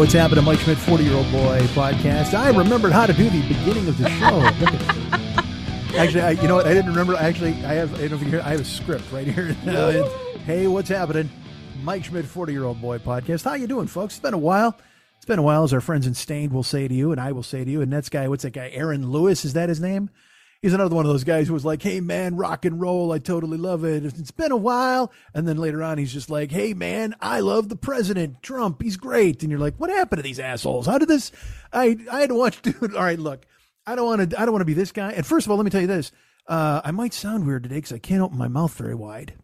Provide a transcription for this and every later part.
What's happening, Mike Schmidt, 40 year old boy podcast? I remembered how to do the beginning of the show. Actually, I, you know what? I didn't remember. Actually, I have, I don't know if you hear, I have a script right here. hey, what's happening? Mike Schmidt, 40 year old boy podcast. How you doing, folks? It's been a while. It's been a while, as our friends in Staind will say to you, and I will say to you. And that's guy, what's that guy? Aaron Lewis, is that his name? He's another one of those guys who was like, "Hey man, rock and roll, I totally love it. It's been a while." And then later on, he's just like, "Hey man, I love the president, Trump. He's great." And you're like, "What happened to these assholes? How did this?" I I had to watch. Dude, all right, look, I don't want to. I don't want to be this guy. And first of all, let me tell you this: uh, I might sound weird today because I can't open my mouth very wide.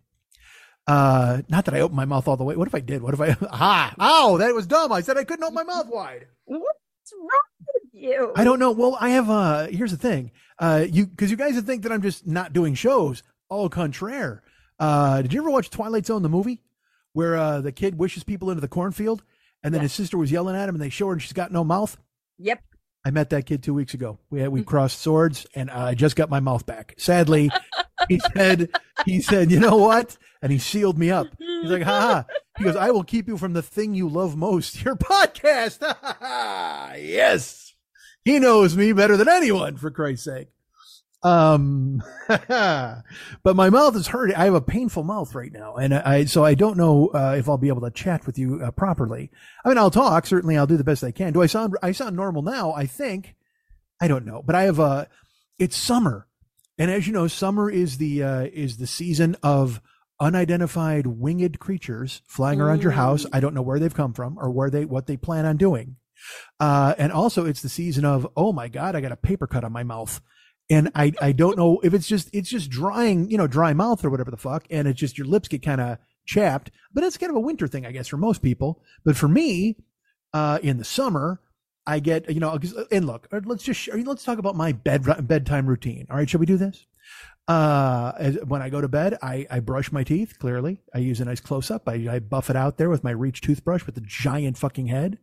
Uh, not that I opened my mouth all the way. What if I did? What if I? Ah, oh, that was dumb. I said I couldn't open my mouth wide. What's wrong with you? I don't know. Well, I have. Uh, here's the thing. Uh, you because you guys would think that I'm just not doing shows. Au contraire. Uh, did you ever watch Twilight Zone the movie, where uh, the kid wishes people into the cornfield, and then his sister was yelling at him, and they show her and she's got no mouth. Yep. I met that kid two weeks ago. We had, we crossed swords, and I just got my mouth back. Sadly, he said he said, "You know what?" And he sealed me up. He's like, "Ha ha." He goes, "I will keep you from the thing you love most, your podcast." Ha ha ha. Yes, he knows me better than anyone. For Christ's sake. Um, but my mouth is hurting. I have a painful mouth right now, and I so I don't know uh, if I'll be able to chat with you uh, properly. I mean, I'll talk. Certainly, I'll do the best I can. Do I sound I sound normal now? I think. I don't know, but I have a. It's summer, and as you know, summer is the uh, is the season of unidentified winged creatures flying around your house. I don't know where they've come from or where they what they plan on doing. Uh, and also, it's the season of oh my god, I got a paper cut on my mouth and I I don't know if it's just it's just drying, you know, dry mouth or whatever the fuck, and it's just your lips get kind of chapped. But it's kind of a winter thing, I guess, for most people. But for me, uh, in the summer, I get you know, and look, uh, let's just let's talk about my bed bedtime routine. All right, shall we do this? Uh, as, when I go to bed, I, I brush my teeth. Clearly, I use a nice close up. I, I buff it out there with my Reach toothbrush with the giant fucking head.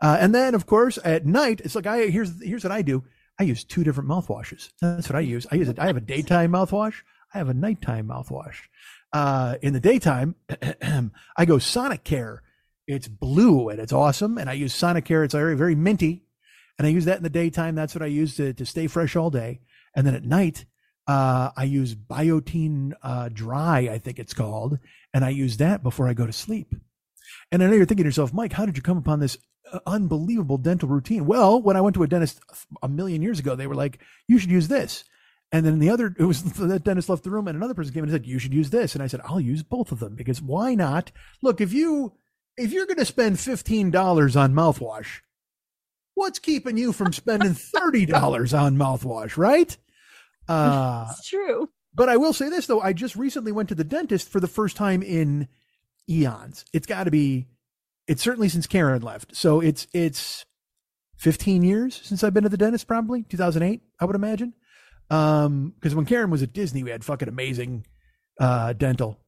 Uh, and then, of course, at night, it's like I here's here's what I do. I use two different mouthwashes. That's what I use. I use it. I have a daytime mouthwash. I have a nighttime mouthwash. Uh, in the daytime, I go Sonic Care. It's blue and it's awesome. And I use Sonic Care. It's very, very minty. And I use that in the daytime. That's what I use to, to stay fresh all day. And then at night, uh, I use Biotène uh, Dry, I think it's called. And I use that before I go to sleep. And I know you're thinking to yourself, Mike, how did you come upon this unbelievable dental routine? Well, when I went to a dentist a million years ago, they were like, you should use this. And then the other, it was the dentist left the room and another person came in and said, you should use this. And I said, I'll use both of them because why not? Look, if you, if you're going to spend $15 on mouthwash, what's keeping you from spending $30 on mouthwash, right? Uh, It's true. but I will say this though, I just recently went to the dentist for the first time in eons. It's got to be it's certainly since Karen left. So it's it's 15 years since I've been to the dentist probably, 2008, I would imagine. Um because when Karen was at Disney, we had fucking amazing uh dental.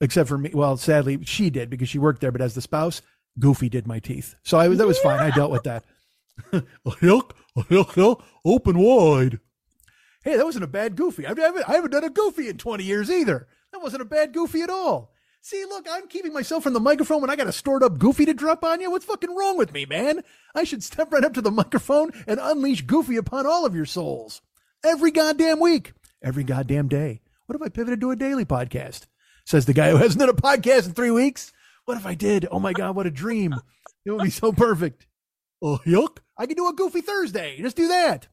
Except for me, well, sadly she did because she worked there, but as the spouse, Goofy did my teeth. So I was that was fine. I dealt with that. Look, look, look, open wide. Hey, that wasn't a bad goofy. I haven't, I haven't done a goofy in 20 years either. That wasn't a bad goofy at all. See, look, I'm keeping myself from the microphone when I got a stored up goofy to drop on you. What's fucking wrong with me, man? I should step right up to the microphone and unleash goofy upon all of your souls. Every goddamn week, every goddamn day. What if I pivoted to a daily podcast? Says the guy who hasn't done a podcast in three weeks. What if I did? Oh my God, what a dream. It would be so perfect. Oh, yuck. I could do a goofy Thursday. Just do that.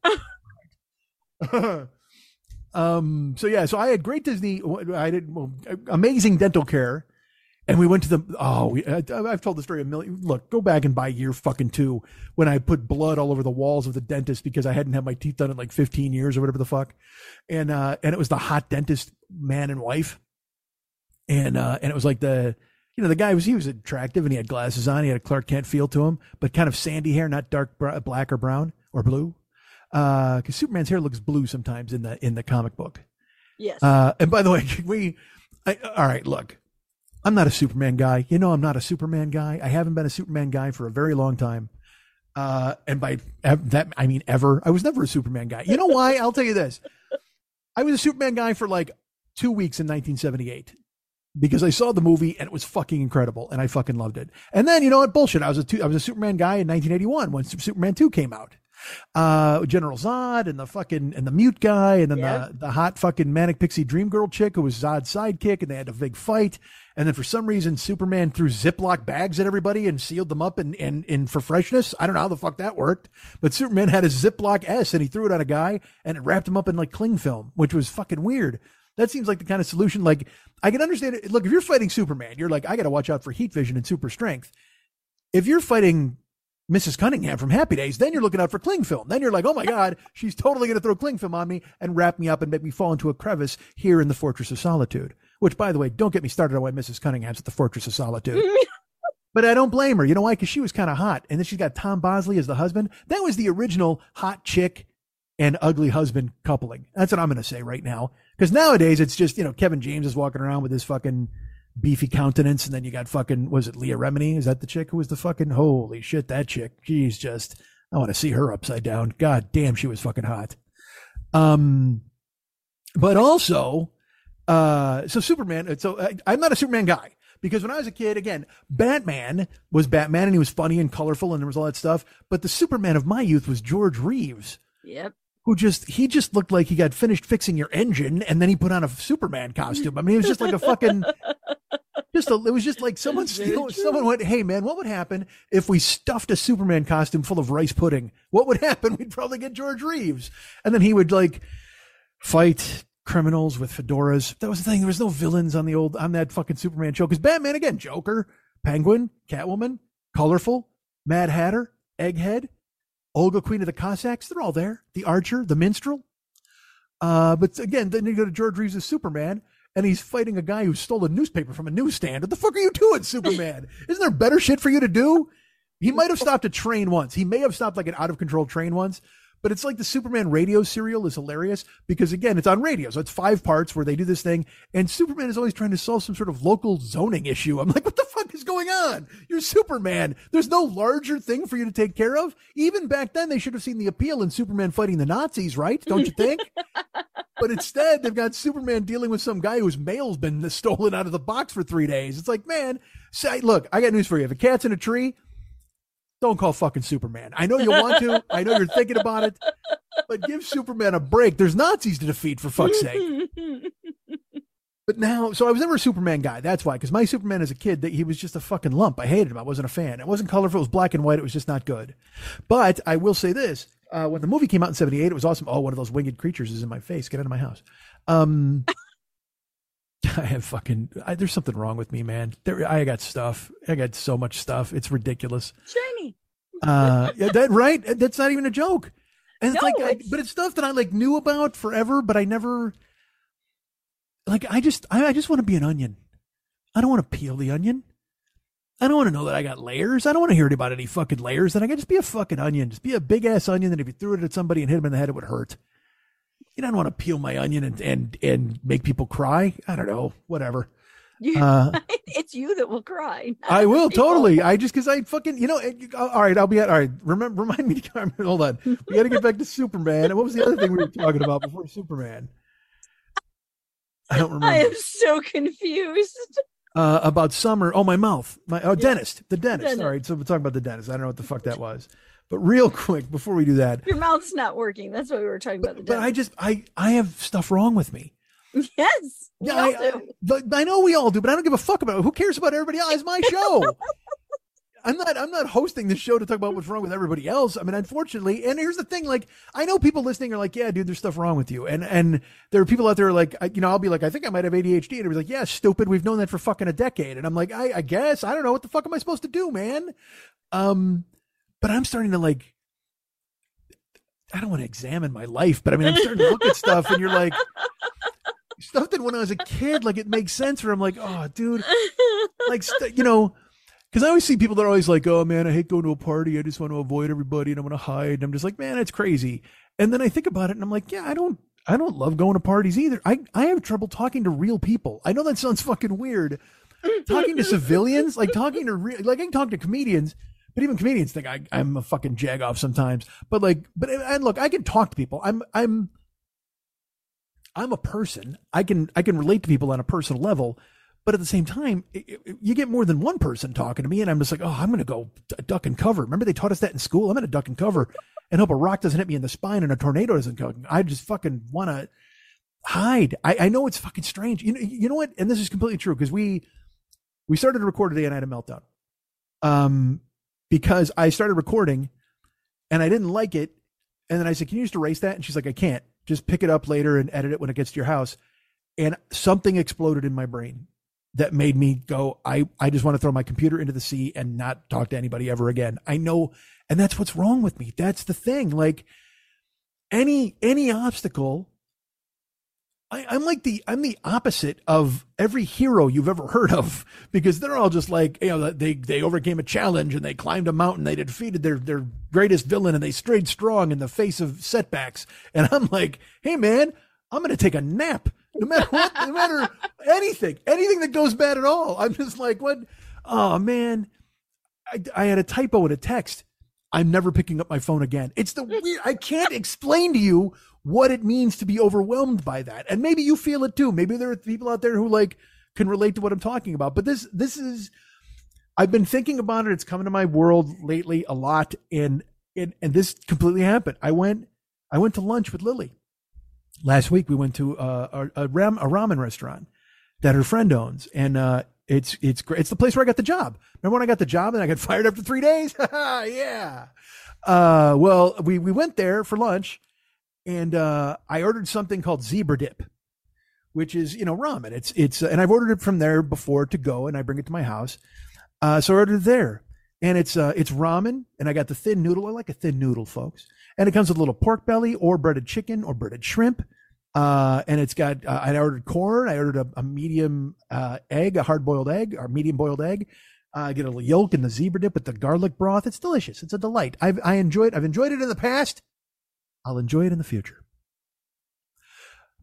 um, so yeah, so I had great Disney, I did well, amazing dental care. And we went to the, oh, we, I, I've told the story a million. Look, go back and buy year fucking two when I put blood all over the walls of the dentist because I hadn't had my teeth done in like 15 years or whatever the fuck. And, uh, and it was the hot dentist man and wife. And, uh, and it was like the, you know, the guy was, he was attractive and he had glasses on. He had a Clark Kent feel to him, but kind of sandy hair, not dark br- black or brown or blue. Uh, cause Superman's hair looks blue sometimes in the, in the comic book. Yes. Uh, and by the way, we, I, all right, look, I'm not a Superman guy. You know, I'm not a Superman guy. I haven't been a Superman guy for a very long time. Uh, and by ev- that, I mean ever. I was never a Superman guy. You know why? I'll tell you this. I was a Superman guy for like two weeks in 1978 because I saw the movie and it was fucking incredible and I fucking loved it. And then, you know what? Bullshit. I was a, two, I was a Superman guy in 1981 when Superman 2 came out uh General Zod and the fucking and the mute guy and then Yeah. the the hot fucking manic pixie dream girl chick who was Zod's sidekick and they had a big fight. And then for some reason Superman threw Ziploc bags at everybody and sealed them up and and, and for freshness. I don't know how the fuck that worked but Superman had a Ziploc S and he threw it on a guy and it wrapped him up in like cling film which was fucking weird. That seems like the kind of solution like I can understand it. Look if you're fighting Superman you're like I got to watch out for heat vision and super strength. If you're fighting Mrs. Cunningham from Happy Days, then you're looking out for cling film. Then you're like, oh my God, she's totally going to throw cling film on me and wrap me up and make me fall into a crevice here in the Fortress of Solitude. Which, by the way, don't get me started on why Mrs. Cunningham's at the Fortress of Solitude. but I don't blame her. You know why? Because she was kind of hot. And then she's got Tom Bosley as the husband. That was the original hot chick and ugly husband coupling. That's what I'm going to say right now. Because nowadays it's just, you know, Kevin James is walking around with his fucking beefy countenance. And then you got fucking, was it Leah Remini? Is that the chick who was the fucking, holy shit, that chick. She's just, I want to see her upside down. God damn, she was fucking hot. Um, but also, uh, so Superman, so I, I'm not a Superman guy because when I was a kid, again, Batman was Batman and he was funny and colorful and there was all that stuff. But the Superman of my youth was George Reeves Yep. Who just he just looked like he got finished fixing your engine and then he put on a Superman costume. I mean, it was just like a fucking just a, it was just like someone steal, someone went, "Hey man, what would happen if we stuffed a Superman costume full of rice pudding? What would happen? We'd probably get George Reeves." And then he would like fight criminals with fedoras. That was the thing. There was no villains on the old on that fucking Superman show cuz Batman again, Joker, Penguin, Catwoman, colorful, Mad Hatter, Egghead, Olga, Queen of the Cossacks, they're all there. The Archer, the Minstrel. Uh, but again, then you go to George Reeves as Superman, and he's fighting a guy who stole a newspaper from a newsstand. What the fuck are you doing, Superman? Isn't there better shit for you to do? He might have stopped a train once. He may have stopped like an out of control train once. But it's like the Superman radio serial is hilarious because again, it's on radio. So it's five parts where they do this thing and Superman is always trying to solve some sort of local zoning issue. I'm like, what the fuck is going on? You're Superman. There's no larger thing for you to take care of. Even back then, they should have seen the appeal in Superman fighting the Nazis, right? Don't you think? but instead, they've got Superman dealing with some guy whose mail's been stolen out of the box for three days. It's like, man, say, look, I got news for you. If a cat's in a tree, don't call fucking Superman. I know you want to. I know you're thinking about it, but give Superman a break. There's Nazis to defeat for fuck's sake. But now, so I was never a Superman guy. That's why, because my Superman as a kid, that he was just a fucking lump. I hated him. I wasn't a fan. It wasn't colorful. It was black and white. It was just not good. But I will say this: uh, when the movie came out in '78, it was awesome. Oh, one of those winged creatures is in my face. Get out of my house. Um, I have fucking. I, there's something wrong with me, man. There, I got stuff. I got so much stuff. It's ridiculous. Shiny. Uh, yeah, that right? That's not even a joke. And it's No, like, I, but it's stuff that I like knew about forever, but I never. Like I just, I, I just want to be an onion. I don't want to peel the onion. I don't want to know that I got layers. I don't want to hear about any fucking layers. Then I can just be a fucking onion. Just be a big ass onion. That if you threw it at somebody and hit them in the head, it would hurt. You don't want to peel my onion and and and make people cry. I don't know. Whatever. You, Uh, it's you that will cry. I will people. totally. I just because I fucking you know. it- all right, I'll be at. All right, remember remind me. To, come. hold on, we got to get back to Superman. And what was the other thing we were talking about before Superman? I don't remember. I am so confused. uh, about summer. Oh, my mouth. My oh, dentist. The dentist. Dentist. All right, so we're talking about the dentist. I don't know what the fuck that was, but real quick before we do that, Your mouth's not working. That's what we were talking about. The but I just I I have stuff wrong with me. yes, we Yeah, all I, but I know we all do, but I don't give a fuck about it. Who cares about everybody else? It's my show. I'm not I'm not hosting this show to talk about what's wrong with everybody else. I mean, unfortunately, and here's the thing, like I know people listening are like, yeah, dude, there's stuff wrong with you. And and there are people out there like, I- you know, I'll be like, I think I might have ADHD. And it was like, yeah, stupid. We've known that for fucking a decade. And I'm like, I, I guess I don't know what the fuck am I supposed to do, man? Um, but I'm starting to like I don't want to examine my life, but I mean, I'm starting to look at stuff and you're like, stuff that when I was a kid, like it makes sense. Where I'm like, oh, dude, like st- you know, because I always see people that are always like, oh man, I hate going to a party. I just want to avoid everybody and I want to hide. And I'm just like, man, it's crazy. And then I think about it and I'm like, yeah, I don't, I don't love going to parties either. I, I have trouble talking to real people. I know that sounds fucking weird. talking to civilians, like talking to real, like I can talk to comedians. But even comedians think I, I'm a fucking jag off sometimes. But like, but and look, I can talk to people. I'm, I'm, I'm a person. I can I can relate to people on a personal level, but at the same time, i i you get more than one person talking to me, and I'm just like, oh, I'm going to go duck and cover. Remember they taught us that in school. I'm going to duck and cover and hope a rock doesn't hit me in the spine and a tornado doesn't come. I just fucking want to hide. I, I know it's fucking strange. You know, you know what? And this is completely true because we we started to record today and I had a meltdown. Um, because I started recording and I didn't like it, and then I said, "Can you just erase that?" And she's like, "I can't." just pick it up later and edit it when it gets to your house. And something exploded in my brain that made me go, I, I just want to throw my computer into the sea and not talk to anybody ever again. I know, and that's what's wrong with me. That's the thing. Like any any obstacle, I, I'm like the I'm the opposite of every hero you've ever heard of because they're all just like you know they they overcame a challenge and they climbed a mountain they defeated their their greatest villain and they stayed strong in the face of setbacks. And I'm like hey man I'm gonna take a nap no matter what no matter anything anything that goes bad at all. I'm just like what? Oh man. I, I had a typo in a text. I'm never picking up my phone again. It's the weird, I can't explain to you what it means to be overwhelmed by that. And maybe you feel it too. Maybe there are people out there who like can relate to what I'm talking about. But this, this is, I've been thinking about it. It's come into my world lately a lot. And, and, and this completely happened. I went, I went to lunch with Lily last week. We went to uh, a, a, ram, a ramen restaurant that her friend owns. And, uh, it's it's great. It's the place where I got the job. Remember when I got the job and I got fired after three days? yeah. Uh, well, we we went there for lunch, and uh, I ordered something called zebra dip, which is you know ramen. It's it's and I've ordered it from there before to go, and I bring it to my house. Uh, so I ordered it there, and it's uh it's ramen, and I got the thin noodle. I like a thin noodle, folks, and it comes with a little pork belly or breaded chicken or breaded shrimp. Uh, and it's got, uh, I ordered corn. I ordered a, a medium, egg, a hard boiled egg or medium boiled egg. I get a little yolk in the zebra dip with the garlic broth. It's delicious. It's a delight. I've, I enjoyed, I've enjoyed it in the past. I'll enjoy it in the future.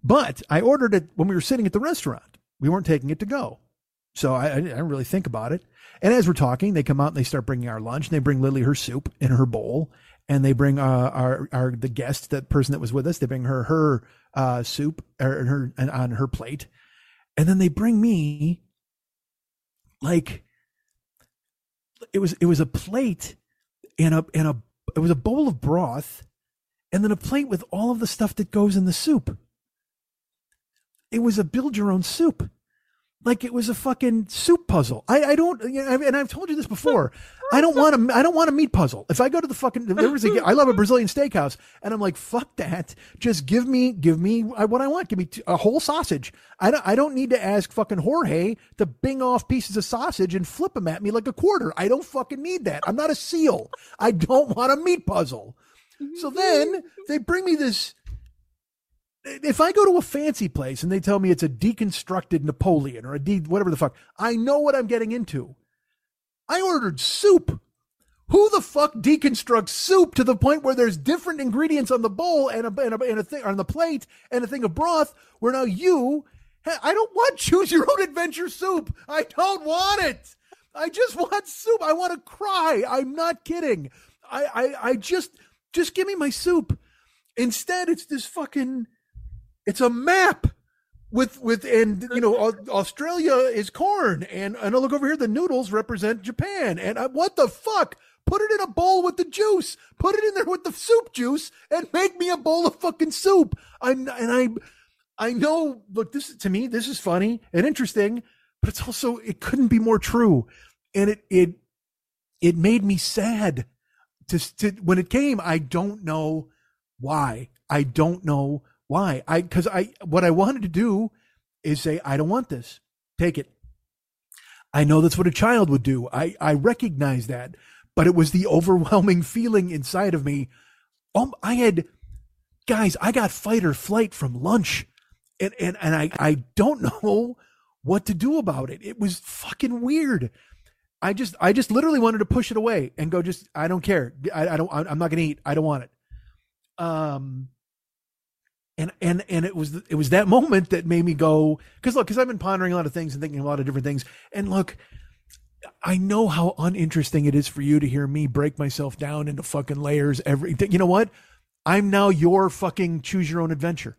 But I ordered it when we were sitting at the restaurant. We weren't taking it to go. So I, I didn't really think about it. And as we're talking, they come out and they start bringing our lunch. And they bring Lily her soup in her bowl, and they bring uh, our our the guest, that person that was with us. They bring her her uh, soup or her on her plate, and then they bring me like it was it was a plate and a and a it was a bowl of broth, and then a plate with all of the stuff that goes in the soup. It was a build your own soup like it was a fucking soup puzzle. I, I don't, and I've told you this before. I don't want a, I don't want a meat puzzle. If I go to the fucking, there was a, I love a Brazilian steakhouse, and I'm like, fuck that. Just give me, give me what I want. Give me a whole sausage. I don't, I don't need to ask fucking Jorge to bing off pieces of sausage and flip them at me like a quarter. I don't fucking need that. I'm not a seal. I don't want a meat puzzle. So then they bring me this if I go to a fancy place and they tell me it's a deconstructed Napoleon or a de whatever the fuck, I know what I'm getting into. I ordered soup. Who the fuck deconstructs soup to the point where there's different ingredients on the bowl and a, and a, and a thing on the plate and a thing of broth where now you I don't want choose your own adventure soup. I don't want it. I just want soup. I want to cry. I'm not kidding. I, I, I just, just give me my soup. Instead, it's this fucking, it's a map with, with, and, you know, Australia is corn. And, and I look over here, the noodles represent Japan. And I, what the fuck? Put it in a bowl with the juice. Put it in there with the soup juice and make me a bowl of fucking soup. I'm, and I, I know, look, this to me, this is funny and interesting, but it's also, it couldn't be more true. And it, it, it made me sad to, to when it came. I don't know why. I don't know why. I, cause I, what I wanted to do is say, I don't want this. Take it. I know that's what a child would do. I, I recognize that, but it was the overwhelming feeling inside of me. Um, I had, guys, I got fight or flight from lunch and, and, and I, I don't know what to do about it. It was fucking weird. I just, I just literally wanted to push it away and go, just, I don't care. I, I don't, I'm not going to eat. I don't want it. Um, and, and, and it was, it was that moment that made me go, cause look, cause I've been pondering a lot of things and thinking a lot of different things. And look, I know how uninteresting it is for you to hear me break myself down into fucking layers every, you know what? I'm now your fucking choose your own adventure.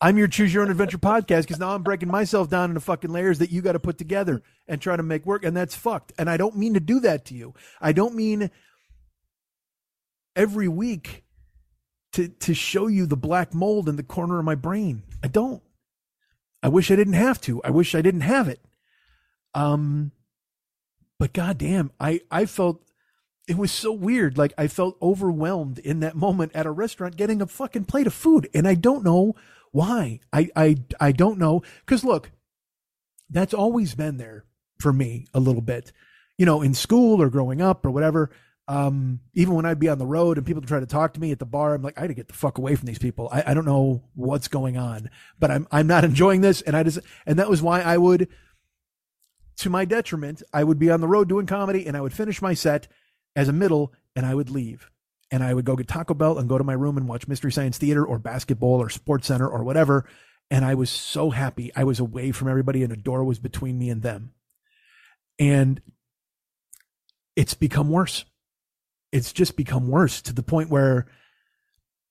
I'm your choose your own adventure podcast because now I'm breaking myself down into fucking layers that you got to put together and try to make work. And that's fucked. And I don't mean to do that to you. I don't mean every week to, to show you the black mold in the corner of my brain. I don't. I wish I didn't have to. I wish I didn't have it. Um, but goddamn, I, I felt it was so weird. Like I felt overwhelmed in that moment at a restaurant getting a fucking plate of food. And I don't know why. I, I, I don't know. Cause look, that's always been there for me a little bit, you know, in school or growing up or whatever. Um, even when I'd be on the road and people try to talk to me at the bar, I'm like, I gotta get the fuck away from these people. I, I don't know what's going on, but I'm, I'm not enjoying this. And I just, and that was why I would, to my detriment, I would be on the road doing comedy and I would finish my set as a middle and I would leave and I would go get Taco Bell and go to my room and watch Mystery Science Theater or basketball or SportsCenter or whatever. And I was so happy. I was away from everybody and a door was between me and them. And it's become worse. It's just become worse to the point where,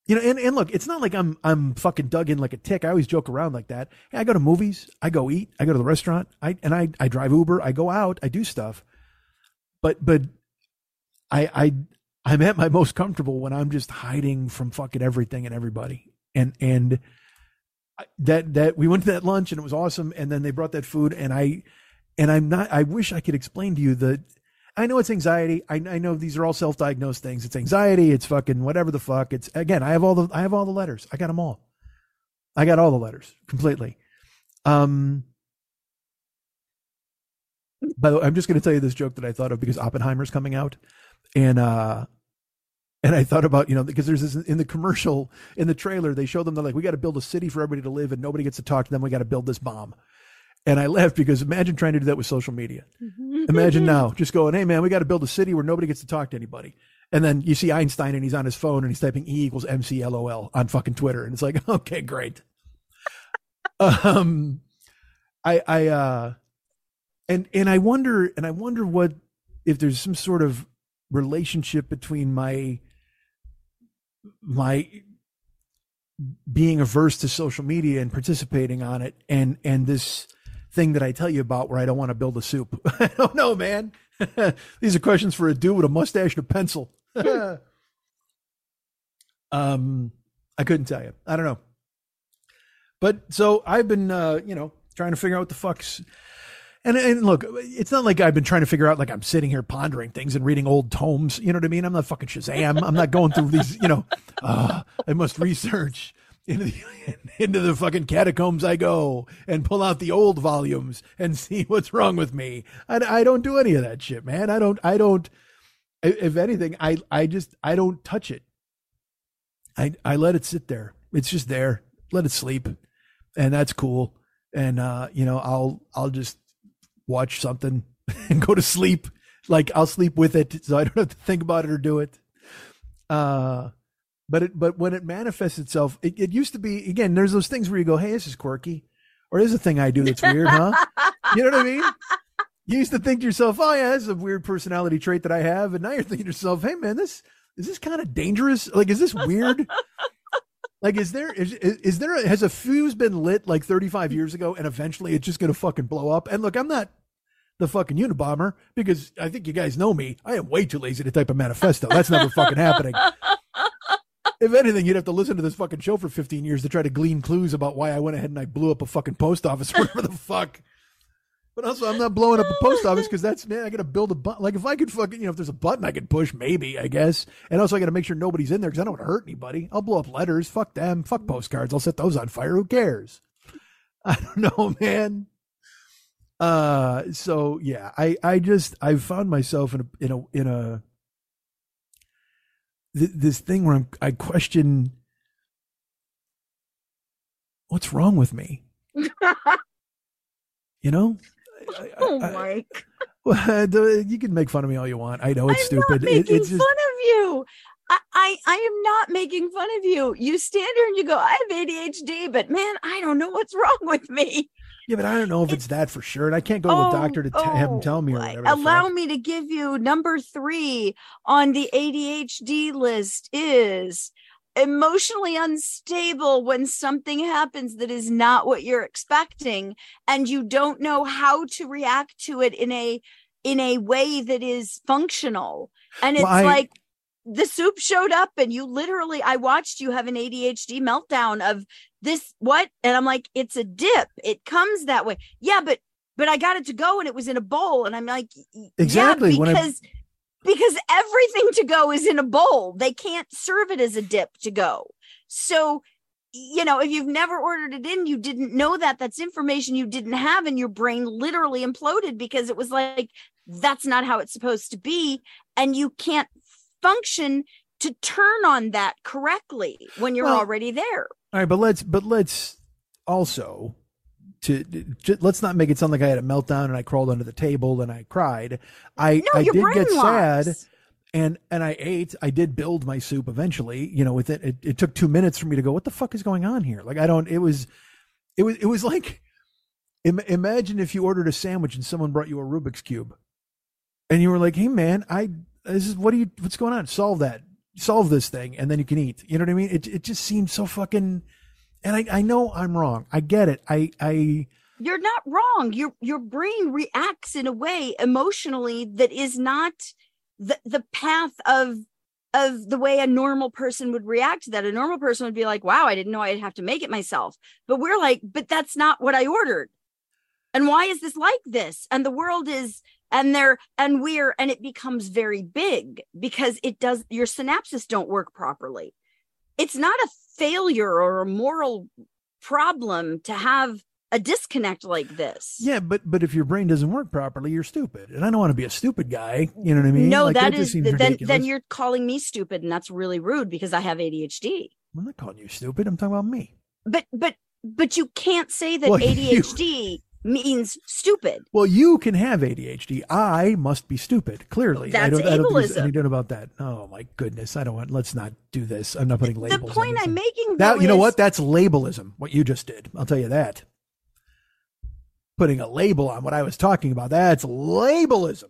you know, and, and look, it's not like I'm I'm fucking dug in like a tick. I always joke around like that. Hey, I go to movies, I go eat, I go to the restaurant, I and I I drive Uber, I go out, I do stuff. But but I I I'm at my most comfortable when I'm just hiding from fucking everything and everybody. And and that that we went to that lunch and it was awesome. And then they brought that food and I and I'm not. I wish I could explain to you that. I know it's anxiety. I, I know these are all self-diagnosed things. It's anxiety. It's fucking whatever the fuck. It's again. I have all the. I have all the letters. I got them all. I got all the letters completely. Um. By the way, I'm just going to tell you this joke that I thought of because Oppenheimer's coming out, and uh, and I thought about, you know, because there's this in the commercial, in the trailer, they show them, they're like, we got to build a city for everybody to live and nobody gets to talk to them. We got to build this bomb. And I left because imagine trying to do that with social media. Imagine now just going, hey, man, we got to build a city where nobody gets to talk to anybody. And then you see Einstein and he's on his phone and he's typing E equals MC LOL on fucking Twitter. And it's like, okay, great. um, I, I, uh, and, and I wonder, and I wonder what, if there's some sort of relationship between my, my being averse to social media and participating on it and and this thing that I tell you about where I don't want to build a soup. I don't know, man. These are questions for a dude with a mustache and a pencil. um I couldn't tell you. I don't know. But so I've been uh, you know, trying to figure out what the fuck's and and look, it's not like I've been trying to figure out like I'm sitting here pondering things and reading old tomes. You know what I mean? I'm not fucking Shazam. I'm not going through these. You know, uh, I must research into the, into the fucking catacombs. I go and pull out the old volumes and see what's wrong with me. I, I don't do any of that shit, man. I don't. I don't. If anything, I I just I don't touch it. I I let it sit there. It's just there. Let it sleep, and that's cool. And uh, you know, I'll I'll just watch something and go to sleep. Like I'll sleep with it, so I don't have to think about it or do it. Uh, but it, but when it manifests itself, it, it used to be again. There's those things where you go, "Hey, this is quirky," Or is a thing I do that's weird, huh? You know what I mean? You used to think to yourself, "Oh yeah, this is a weird personality trait that I have," and now you're thinking to yourself, "Hey man, this is this kind of dangerous? Like, is this weird?" like, is there is, is there a, has a fuse been lit like 35 years ago, and eventually it's just gonna fucking blow up? And look, I'm not the fucking Unabomber because I think you guys know me. I am way too lazy to type a manifesto. That's never fucking happening. If anything, you'd have to listen to this fucking show for 15 years to try to glean clues about why I went ahead and I blew up a fucking post office or whatever the fuck. But also, I'm not blowing up a post office because that's man. I got to build a button. Like if I could fucking, you know, if there's a button I could push, maybe I guess. And also, I got to make sure nobody's in there because I don't want to hurt anybody. I'll blow up letters. Fuck them. Fuck postcards. I'll set those on fire. Who cares? I don't know, man. Uh, so yeah, I I just I've found myself in a in a in a th- this thing where I'm I question what's wrong with me. You know. I- I- oh, I- Mike. well, you can make fun of me all you want. I know it's stupid. I'm stupid. not It- making it's just fun of you. I, I I am not making fun of you. You stand here and you go, I have ADHD, but man, I don't know what's wrong with me. Yeah, but I don't know if it's that for sure, and I can't go to a oh, doctor to t- have him oh, tell me or whatever. Allow me to give you number three on the ADHD list is emotionally unstable when something happens that is not what you're expecting and you don't know how to react to it in a in a way that is functional and it's Well, I- like the soup showed up and you literally I watched you have an ADHD meltdown of this what? And I'm like it's a dip. It comes that way. Yeah but but I got it to go and it was in a bowl. And I'm like Exactly, yeah, when I- because because everything to go is in a bowl. They can't serve it as a dip to go. So you know if you've never ordered it in you didn't know that. That's information you didn't have and your brain literally imploded because it was like that's not how it's supposed to be. And you can't function to turn on that correctly when you're Well, already there All right, but let's but let's also to j- let's not make it sound like I had a meltdown and I crawled under the table and I cried. I no I did get sad and and I ate. I did build my soup eventually. You know, with it, it, it took two minutes for me to go. What the fuck is going on here? Like I don't. It was, it was it was like, Im- imagine if you ordered a sandwich and someone brought you a Rubik's cube, and you were like, "Hey man, I this is what are you what's going on? Solve that, solve this thing, and then you can eat." You know what I mean? It it just seemed so fucking. And I, I know I'm wrong. I get it. I I you're not wrong your your brain reacts in a way emotionally that is not the the path of of the way a normal person would react to that a normal person would be like wow i didn't know i'd have to make it myself but we're like but that's not what i ordered and why is this like this and the world is and they're and we're and it becomes very big because it does your synapses don't work properly it's not a failure or a moral problem to have a disconnect like this Yeah, but but if your brain doesn't work properly, you're stupid, and I don't want to be a stupid guy. You know what I mean? no Like, that just then ridiculous. then you're calling me stupid and that's really rude because i have adhd I'm not calling you stupid. I'm talking about me. but but but you can't say that Well, you- adhd means stupid Well, you can have ADHD. I must be stupid. Clearly, I That's don't. I don't think there's any doubt about that. Oh my goodness! I don't want. Let's not do this. I'm not putting the labels. on point i'm making Now though, you know is- what? That's labelism. What you just did. I'll tell you that. Putting a label on what I was talking about. That's labelism.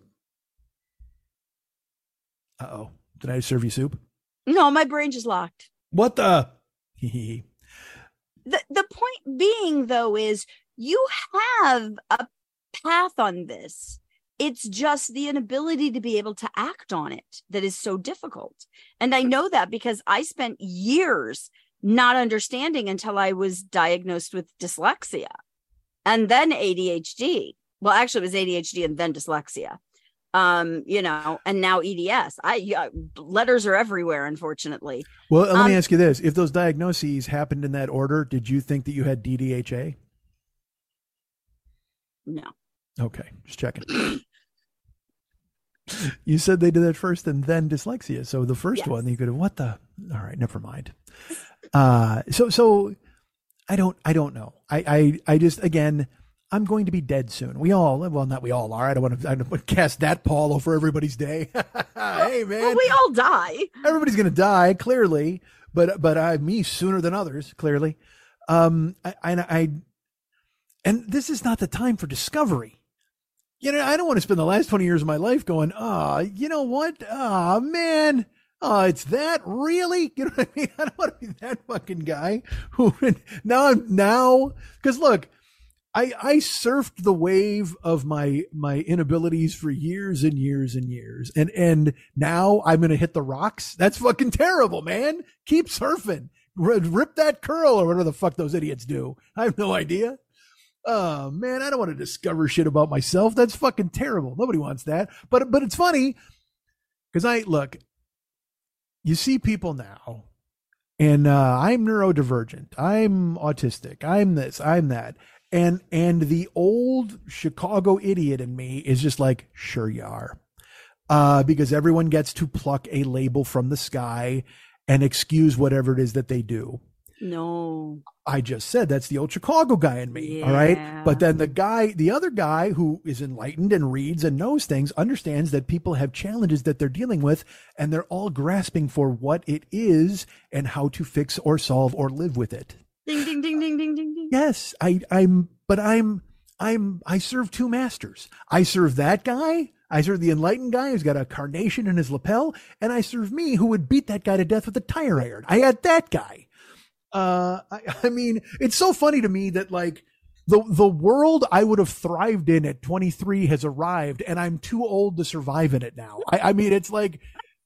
Uh oh. Did I serve you soup? no my brain just locked What the? the the point being though is you have a path on this. It's just the inability to be able to act on it that is so difficult. And i know that because i spent years not understanding until i was diagnosed with dyslexia and then adhd well actually it was adhd and then dyslexia um you know and now eds i letters are everywhere unfortunately. Well, let me Um, ask you this: If those diagnoses happened in that order, did you think that you had DDHA? No Okay, just checking. you said they did that first and then dyslexia. So the first Yes. one you could have what the all right, never mind. Uh so so I don't I don't know. I I I just again I'm going to be dead soon. We all well not we all are. I don't want to I don't want to cast that pall over everybody's day. hey man. well we all die everybody's going to die clearly but but i me sooner than others clearly um i i, I And this is not the time for discovery. You know, I don't want to spend the last 20 years of my life going, ah, you know what? Ah, man. Oh, it's that really? You know what I mean? I don't want to be that fucking guy who now I'm now because look, I I surfed the wave of my my inabilities for years and years and years, and and now I'm gonna hit the rocks. That's fucking terrible, man. Keep surfing, rip that curl or whatever the fuck those idiots do. I have no idea. Oh man, I don't want to discover shit about myself. That's fucking terrible. Nobody wants that. But but it's funny because I look. You see people now, and uh, I'm neurodivergent. I'm autistic. I'm this. I'm that and and the old Chicago idiot in me is just like, sure you are. Uh, because everyone gets to pluck a label from the sky and excuse whatever it is that they do. No. I just said that's the old Chicago guy in me. Yeah. All right. But then the guy, the other guy who is enlightened and reads and knows things understands that people have challenges that they're dealing with and they're all grasping for what it is and how to fix or solve or live with it. Ding ding ding ding ding ding ding. Yes, I I'm but I'm I'm I serve two masters. I serve that guy. I serve the enlightened guy who's got a carnation in his lapel, and I serve me who would beat that guy to death with a tire iron. I had that guy. Uh, I, I mean, it's so funny to me that like the the world I would have thrived in at 23 has arrived, and I'm too old to survive in it now. I, I mean, it's like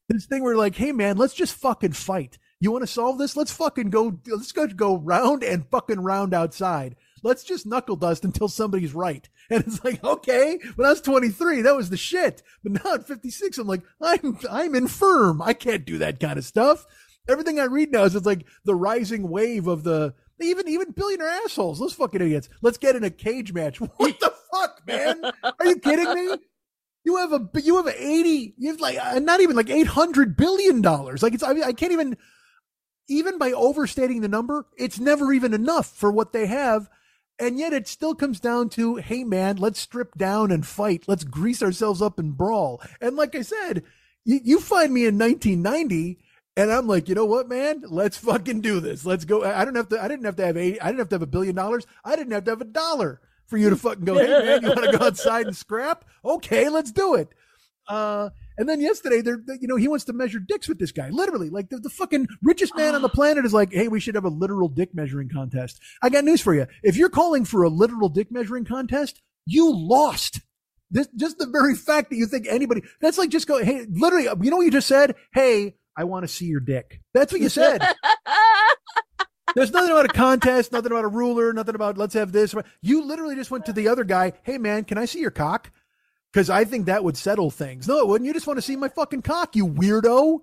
this thing where like, hey man, let's just fucking fight. You want to solve this? Let's fucking go. Let's go go round and fucking round outside. Let's just knuckle dust until somebody's right. And it's like, okay, when I was 23, that was the shit. But now at 56, I'm like, I'm I'm infirm. I can't do that kind of stuff. Everything I read now is it's like the rising wave of the even even billionaire assholes. Those fucking idiots. Let's get in a cage match. What the fuck, man? Are you kidding me? You have a you have eighty. You have like uh, not even like eight hundred billion dollars. Like it's I, mean, I can't even even by overstating the number, it's never even enough for what they have. And yet it still comes down to, hey man, let's strip down and fight. Let's grease ourselves up and brawl. And like I said, you, you find me in 1990 and I'm like, you know what, man? Let's fucking do this. Let's go. I don't have to, I didn't have to have eight, I didn't have to have a billion dollars. I didn't have to have a dollar for you to fucking go, hey man, you want to go outside and scrap? Okay, let's do it. Uh, and then yesterday, they're, you know, he wants to measure dicks with this guy. Literally, like the, the fucking richest man on the planet is like, hey, we should have a literal dick measuring contest. I got news for you. If you're calling for a literal dick measuring contest, you lost. This, just the very fact that you think anybody, that's like just go, hey, literally, you know what you just said? Hey, I want to see your dick. That's what you said. There's nothing about a contest, nothing about a ruler, nothing about let's have this. You literally just went to the other guy. Hey man, can I see your cock? Because I think that would settle things. No, it wouldn't. You just want to see my fucking cock, you weirdo.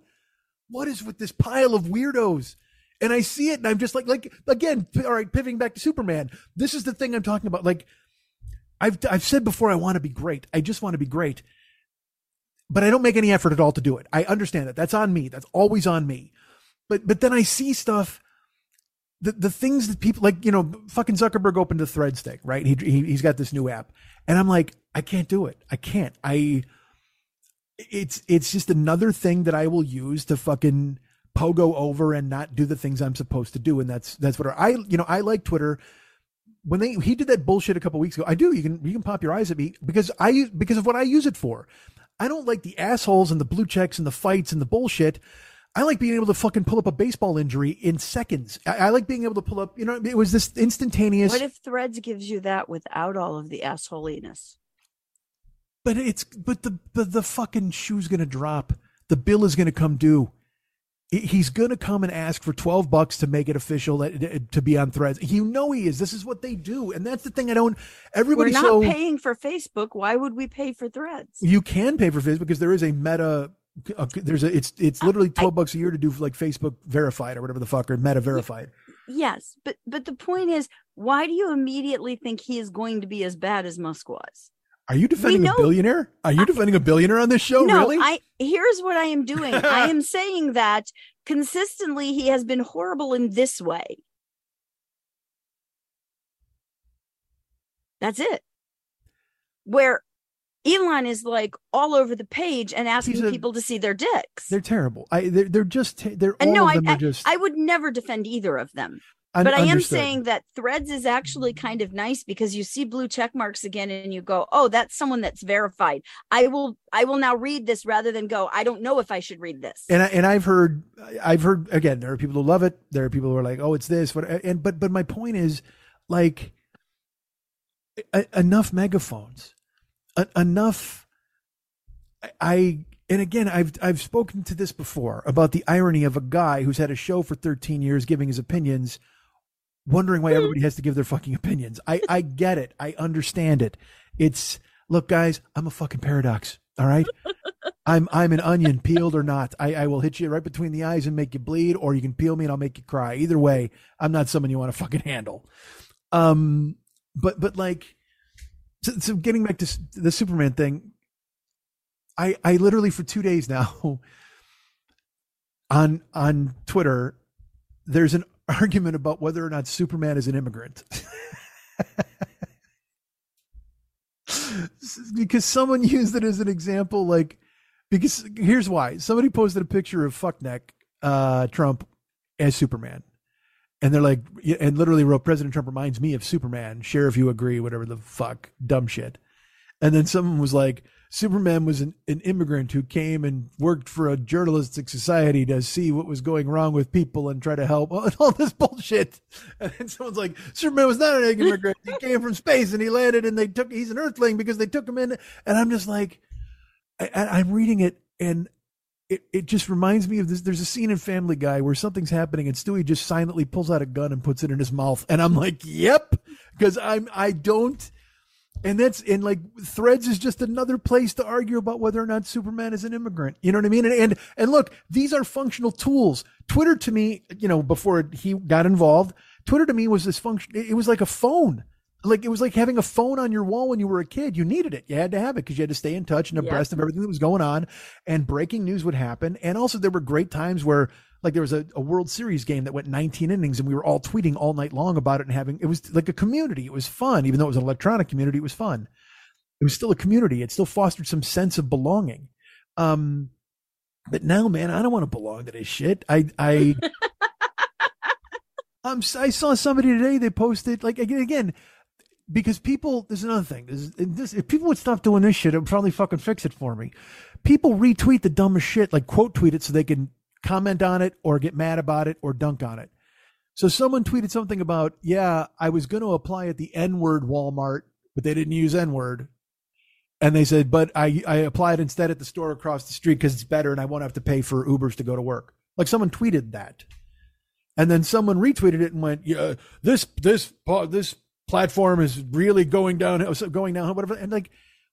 What is with this pile of weirdos? And I see it, and I'm just like, like again, all right, pivoting back to Superman. This is the thing I'm talking about. Like, I've I've said before, I want to be great. I just want to be great, but I don't make any effort at all to do it. I understand that. That's on me. That's always on me. But but then I see stuff the, the things that people like, you know, fucking Zuckerberg opened a Threads thing, right? He, he he's got this new app, and I'm like, I can't do it. I can't. I. It's it's just another thing that I will use to fucking pogo over and not do the things I'm supposed to do, and that's that's what I you know I like Twitter. When they he did that bullshit a couple weeks ago, I do. You can you can pop your eyes at me because I because of what I use it for. I don't like the assholes and the blue checks and the fights and the bullshit. I like being able to fucking pull up a baseball injury in seconds. I, I, like being able to pull up, you know, it was this instantaneous. What if Threads gives you that without all of the assholiness? But it's but the the, the fucking shoe's gonna drop. The bill is gonna come due. He's gonna come and ask for twelve bucks to make it official uh, to be on Threads. You know he is. This is what they do, and that's the thing. I don't. Everybody's We're not so, paying for Facebook. Why would we pay for Threads? You can pay for Facebook because there is a Meta there's a it's it's uh, literally 12 I, bucks a year to do like facebook verified or whatever the fuck or meta verified yes but but the point is why do you immediately think he is going to be as bad as musk was are you defending a billionaire are you defending a billionaire on this show no, really i here's what i am doing i am saying that consistently he has been horrible in this way that's it where Elon is like all over the page and asking a, people to see their dicks. They're terrible. I they're, they're just they're and all no, of them I, are just. I would never defend either of them. Un- but I am saying that Threads is actually mm-hmm. kind of nice because you see blue check marks again and you go, "Oh, that's someone that's verified." I will I will now read this rather than go, "I don't know if I should read this." and I, and I've heard I've heard again there are people who love it there are people who are like oh it's this what and but but my point is like enough megaphones enough I and again I've I've spoken to this before about the irony of a guy who's had a show for 13 years giving his opinions wondering why everybody has to give their fucking opinions I I get it I understand it it's look guys I'm a fucking paradox all right I'm I'm an onion, peeled or not. I, I will hit you right between the eyes and make you bleed, or you can peel me and I'll make you cry. Either way, I'm not someone you want to fucking handle. Um, but but like, so, so getting back to the Superman thing, I I literally for two days now on on Twitter, there's an argument about whether or not Superman is an immigrant. because someone used it as an example, like because here's why. Somebody posted a picture of fuckneck uh, Trump as Superman. And they're like, and literally wrote, President Trump reminds me of Superman. Share if you agree, whatever the fuck, dumb shit. And then someone was like, Superman was an, an immigrant who came and worked for a journalistic society to see what was going wrong with people and try to help and oh, all this bullshit. And then someone's like, Superman was not an immigrant. He came from space and he landed and they took, he's an earthling because they took him in. And I'm just like, I, I- I'm reading it and it, it just reminds me of this. There's a scene in Family Guy where something's happening and Stewie just silently pulls out a gun and puts it in his mouth. And I'm like, yep, because I'm, I don't, and that's, and like threads is just another place to argue about whether or not Superman is an immigrant. You know what I mean? And, and, and look, these are functional tools. Twitter to me, you know, before he got involved, Twitter to me was this function. It was like a phone. Like it was like having a phone on your wall when you were a kid. You needed it. You had to have it because you had to stay in touch and abreast of everything that was going on. And breaking news would happen. And also there were great times where like there was a, a World Series game that went 19 innings and we were all tweeting all night long about it and having it was like a community. It was fun, even though it was an electronic community. It was fun. It was still a community. It still fostered some sense of belonging. Um, but now, man, I don't want to belong to this shit. I I I'm, I saw somebody today. They posted like again, again because people. There's another thing. There's, this, if people would stop doing this shit, it would probably fucking fix it for me. People retweet the dumbest shit, like quote tweet it, so they can comment on it or get mad about it or dunk on it. So someone tweeted something about, yeah, I was going to apply at the N word Walmart, but they didn't use N word. And they said, but I, I applied instead at the store across the street because it's better and I won't have to pay for Ubers to go to work. Like someone tweeted that. And then someone retweeted it and went, yeah, this, this, this platform is really going down, going down, whatever. And like,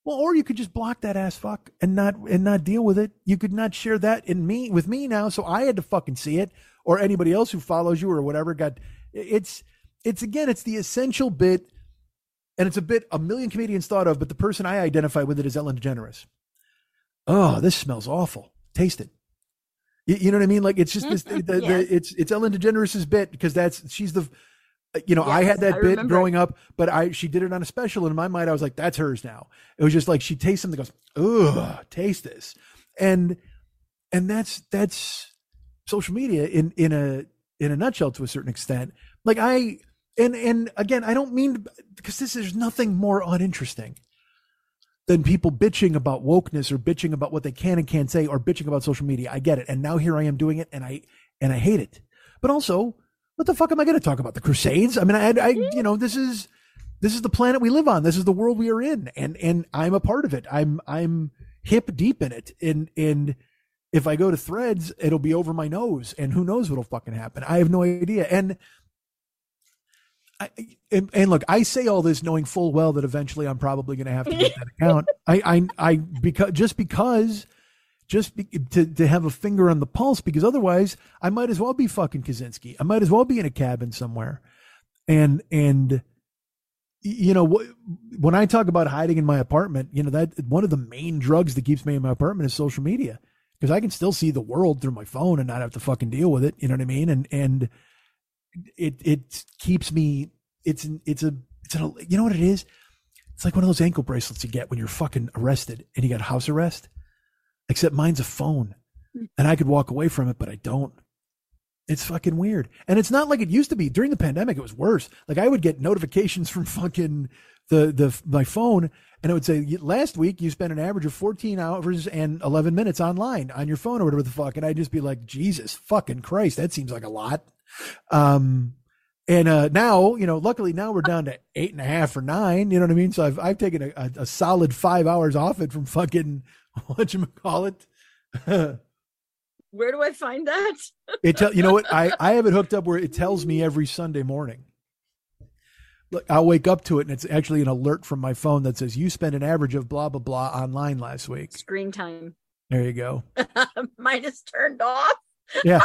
well, or you could just block that ass fuck and not, and not deal with it. You could not share that in me with me now. So I had to fucking see it or anybody else who follows you or whatever got, it's, it's again, it's the essential bit and it's a bit a million comedians thought of, but the person I identify with it is Ellen DeGeneres. Oh, this smells awful. Taste it. You, you know what I mean? Like it's just this. The, the, it's it's Ellen DeGeneres's bit because that's she's the. Uh, you know, I had that I bit remember. growing up, but I she did it on a special, and in my mind, I was like, "That's hers now." It was just like she tastes something, goes, "Ugh, taste this," and and that's that's social media in in a in a nutshell to a certain extent. Like I and and again, I don't mean because this is nothing more uninteresting than people bitching about wokeness or bitching about what they can and can't say or bitching about social media. I get it, and now here I am doing it, and I and I hate it. But also, what the fuck am I going to talk about? The Crusades? I mean, I, I you know, this is this is the planet we live on. This is the world we are in, and and I'm a part of it. I'm I'm hip deep in it, and and if I go to Threads, it'll be over my nose, and who knows what'll fucking happen? I have no idea, and. I, and, and look, I say all this knowing full well that eventually I'm probably going to have to get that account. I, I, I, because just because, just be, to to have a finger on the pulse, because otherwise I might as well be fucking Kaczynski. I might as well be in a cabin somewhere, and and you know when I talk about hiding in my apartment, you know that one of the main drugs that keeps me in my apartment is social media because I can still see the world through my phone and not have to fucking deal with it. You know what I mean? And and it it keeps me. It's it's a it's an, you know what it is. It's like one of those ankle bracelets you get when you're fucking arrested and you got house arrest. Except mine's a phone, and I could walk away from it, but I don't. It's fucking weird. And it's not like it used to be. During the pandemic, it was worse. Like I would get notifications from fucking the the my phone and it would say last week you spent an average of 14 hours and 11 minutes online on your phone or whatever the fuck and I'd just be like Jesus fucking Christ that seems like a lot um and uh now you know luckily now we're down to eight and a half or nine you know what I mean so I've I've taken a, a, a solid five hours off it from fucking what you call it Where do I find that? it tell you know what I I have it hooked up where it tells me every Sunday morning look, I'll wake up to it and it's actually an alert from my phone that says you spent an average of blah blah blah online last week. Screen time. There you go. Mine is turned off. Yeah.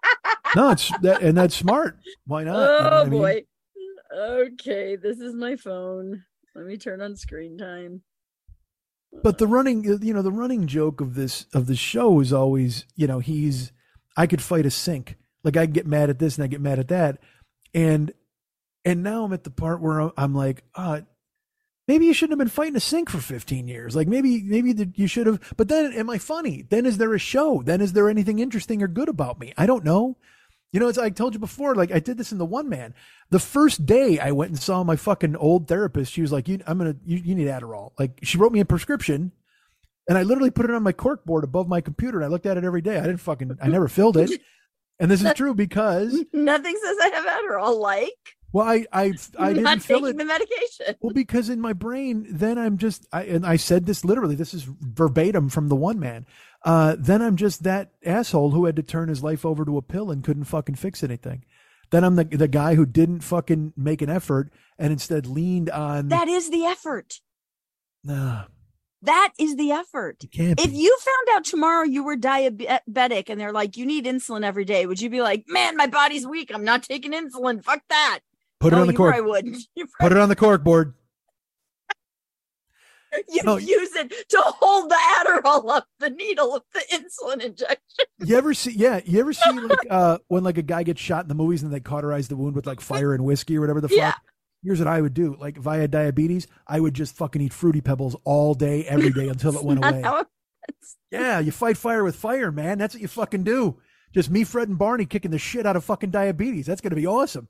no, it's that, and that's smart. Why not? Oh You know what I oh, mean? boy. Okay, this is my phone. Let me turn on screen time. But the running, you know, the running joke of this of the show is always, you know, he's I could fight a sink. Like I get mad at this and I get mad at that, and and now I'm at the part where I'm like, uh, maybe you shouldn't have been fighting a sink for 15 years. Like maybe maybe you should have. But then, am I funny? Then is there a show? Then is there anything interesting or good about me? I don't know. You know, it's I told you before. Like I did this in the one man. The first day I went and saw my fucking old therapist, she was like, "You, I'm gonna, you, you need Adderall." Like she wrote me a prescription, and I literally put it on my cork board above my computer, and I looked at it every day. I didn't fucking, I never filled it. And this is true because, Nothing says I have Adderall like well, I, I, I didn't not fill taking it. the medication. Well, because in my brain, then I'm just, I, and I said this literally, this is verbatim from the one man. Uh, then I'm just that asshole who had to turn his life over to a pill and couldn't fucking fix anything. Then I'm the, the guy who didn't fucking make an effort and instead leaned on, That is the effort. nah, That is the effort. If you found out tomorrow you were diabetic and they're like, you need insulin every day, would you be like, man, my body's weak. I'm not taking insulin. Fuck that. Put it No, on the cork. probably wouldn't. Put it on the cork board. you No. use it to hold the Adderall up, the needle of the insulin injection. You ever see? Yeah, you ever see like uh when like a guy gets shot in the movies and they cauterize the wound with like fire and whiskey or whatever the fuck. Yeah. Here's what I would do. Like via diabetes, I would just fucking eat fruity pebbles all day, every day until it went away. Yeah, you fight fire with fire, man. That's what you fucking do. Just me, Fred, and Barney kicking the shit out of fucking diabetes. That's gonna be awesome.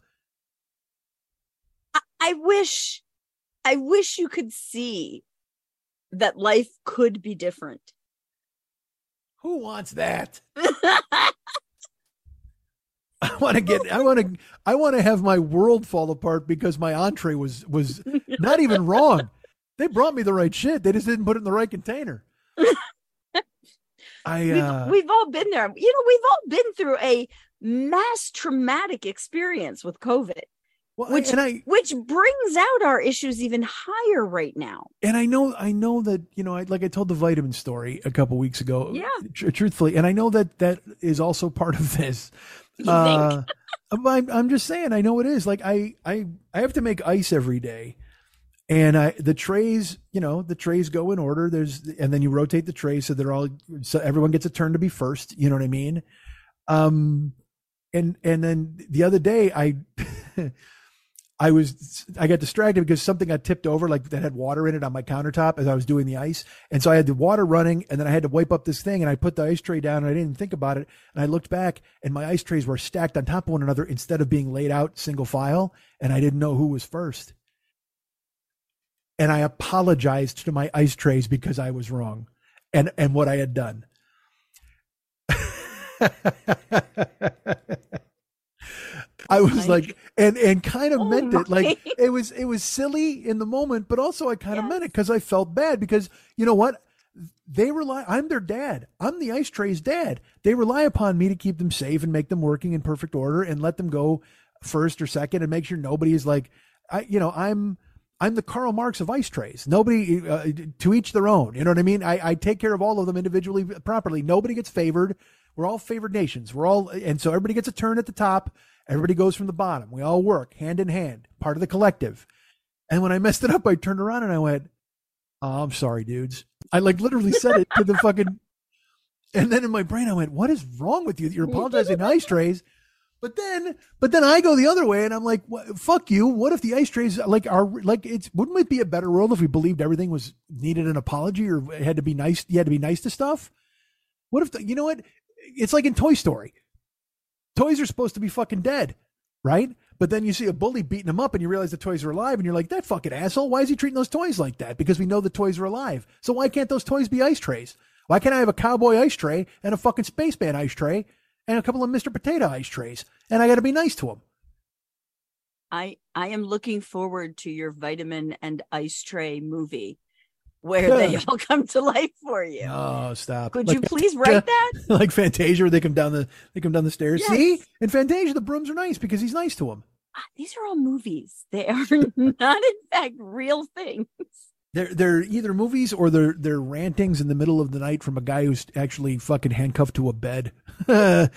I- I wish, I wish you could see that life could be different. Who wants that? I want to get. I want to. I want to have my world fall apart because my entree was was not even wrong. They brought me the right shit. They just didn't put it in the right container. I we've, uh, we've all been there. You know, we've all been through a mass traumatic experience with COVID, well, which- and I which brings out our issues even higher right now. and I know I know that you know I, like I told the vitamin story a couple weeks ago. Yeah. tr- truthfully, and I know that that is also part of this. You Uh, I'm, I'm just saying, I know it is. Like I, I, I have to make ice every day, and I the trays, you know, the trays go in order. There's and then you rotate the trays so they're all so everyone gets a turn to be first. You know what I mean? Um, and and then the other day I. I was I got distracted because something got tipped over like that had water in it on my countertop as I was doing the ice. And so I had the water running and then I had to wipe up this thing and I put the ice tray down and I didn't think about it. And I looked back and my ice trays were stacked on top of one another instead of being laid out single file and I didn't know who was first. And I apologized to my ice trays because I was wrong and and what I had done. I was like, and and kind of Oh meant it. Like it was it was silly in the moment, but also I kind of meant it because I felt bad because you know what? They rely. I'm their dad. I'm the ice tray's dad. They rely upon me to keep them safe and make them working in perfect order and let them go first or second and make sure nobody is like, I you know I'm. I'm the Karl Marx of ice trays. Nobody, uh, to each their own. You know what I mean? I, I take care of all of them individually, properly. Nobody gets favored. We're all favored nations. We're all, and so everybody gets a turn at the top. Everybody goes from the bottom. We all work hand in hand, part of the collective. And when I messed it up, I turned around and I went, oh, I'm sorry, dudes. I like literally said it to the fucking, and then in my brain, I went, what is wrong with you? You're apologizing to ice trays. But then, but then I go the other way and I'm like, fuck you. What if the ice trays like are like it's wouldn't it be a better world if we believed everything was needed an apology or had to be nice? You had to be nice to stuff. What if the, you know what? It's like in Toy Story. Toys are supposed to be fucking dead, right? But then you see a bully beating them up and you realize the toys are alive and you're like, that fucking asshole, why is he treating those toys like that? Because we know the toys are alive. So why can't those toys be ice trays? Why can't I have a cowboy ice tray and a fucking spaceman ice tray and a couple of Mr. Potato ice trays? And I got to be nice to them. I I am looking forward to your vitamin and ice tray movie where they all come to life for you. Oh, stop! Could Like you please write that? like Fantasia, where they come down the they come down the stairs. Yes. See, in Fantasia, the brooms are nice because he's nice to them. Ah, These are all movies. They are not, in fact, real things. They're they're either movies or they're they're rantings in the middle of the night from a guy who's actually fucking handcuffed to a bed. They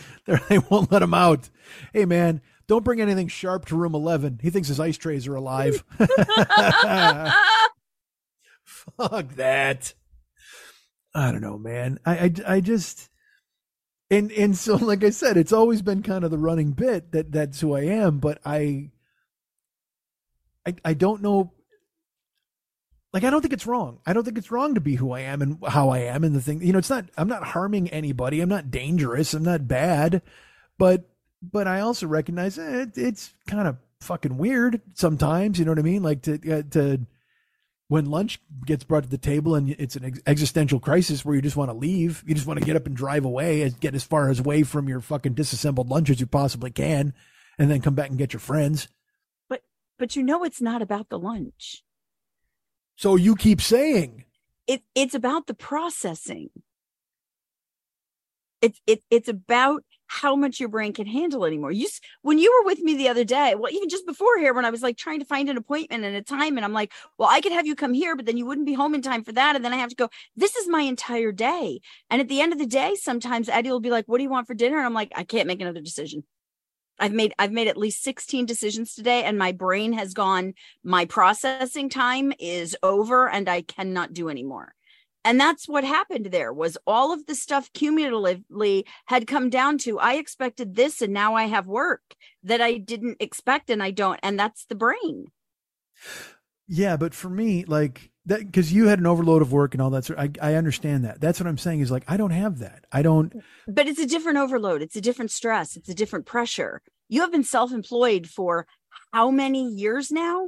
won't let him out. Hey man, don't bring anything sharp to room eleven. He thinks his ice trays are alive. Fuck that. I don't know, man. I, I I just and and so like I said, it's always been kind of the running bit that that's who I am, but I I I don't know like I don't think it's wrong. I don't think it's wrong to be who I am and how I am and the thing. You know, it's not. I'm not harming anybody. I'm not dangerous. I'm not bad. But but I also recognize eh, it, it's kind of fucking weird sometimes. You know what I mean? Like to uh, to when lunch gets brought to the table and it's an ex- existential crisis where you just want to leave. You just want to get up and drive away and get as far as away from your fucking disassembled lunch as you possibly can, and then come back and get your friends. But but you know it's not about the lunch. So you keep saying. It it's about the processing. It's it, it's about how much your brain can handle anymore. You when you were with me the other day, well, even just before here, when I was like trying to find an appointment and a time, and I'm like, well, I could have you come here, but then you wouldn't be home in time for that, and then I have to go. This is my entire day, and at the end of the day, sometimes Eddie will be like, "What do you want for dinner?" And I'm like, I can't make another decision. I've made I've made at least 16 decisions today and my brain has gone my processing time is over and I cannot do anymore. And that's what happened there was all of the stuff cumulatively had come down to I expected this and now I have work that I didn't expect and I don't and that's the brain. Yeah, but for me, like that, because you had an overload of work and all that. Sort, I I understand that. That's what I'm saying. Is like I don't have that. I don't. Mm, but it's a different overload, it's a different stress, it's a different pressure. You have been self-employed for how many years now?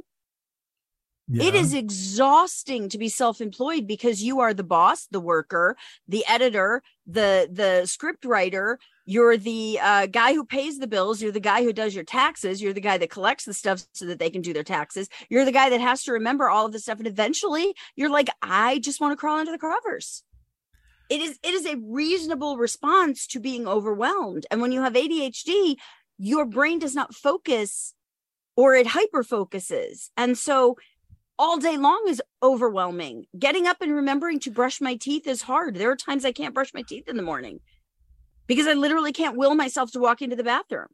It yeah. is exhausting to be self-employed because you are the boss, the worker, the editor, the the script writer. You're the uh, guy who pays the bills. You're the guy who does your taxes. You're the guy that collects the stuff so that they can do their taxes. You're the guy that has to remember all of this stuff. And eventually, you're like, I just want to crawl under the covers. It is it is a reasonable response to being overwhelmed. And when you have ADHD, your brain does not focus, or it hyper focuses, and so all day long is overwhelming. Getting up and remembering to brush my teeth is hard. There are times I can't brush my teeth in the morning because I literally can't will myself to walk into the bathroom.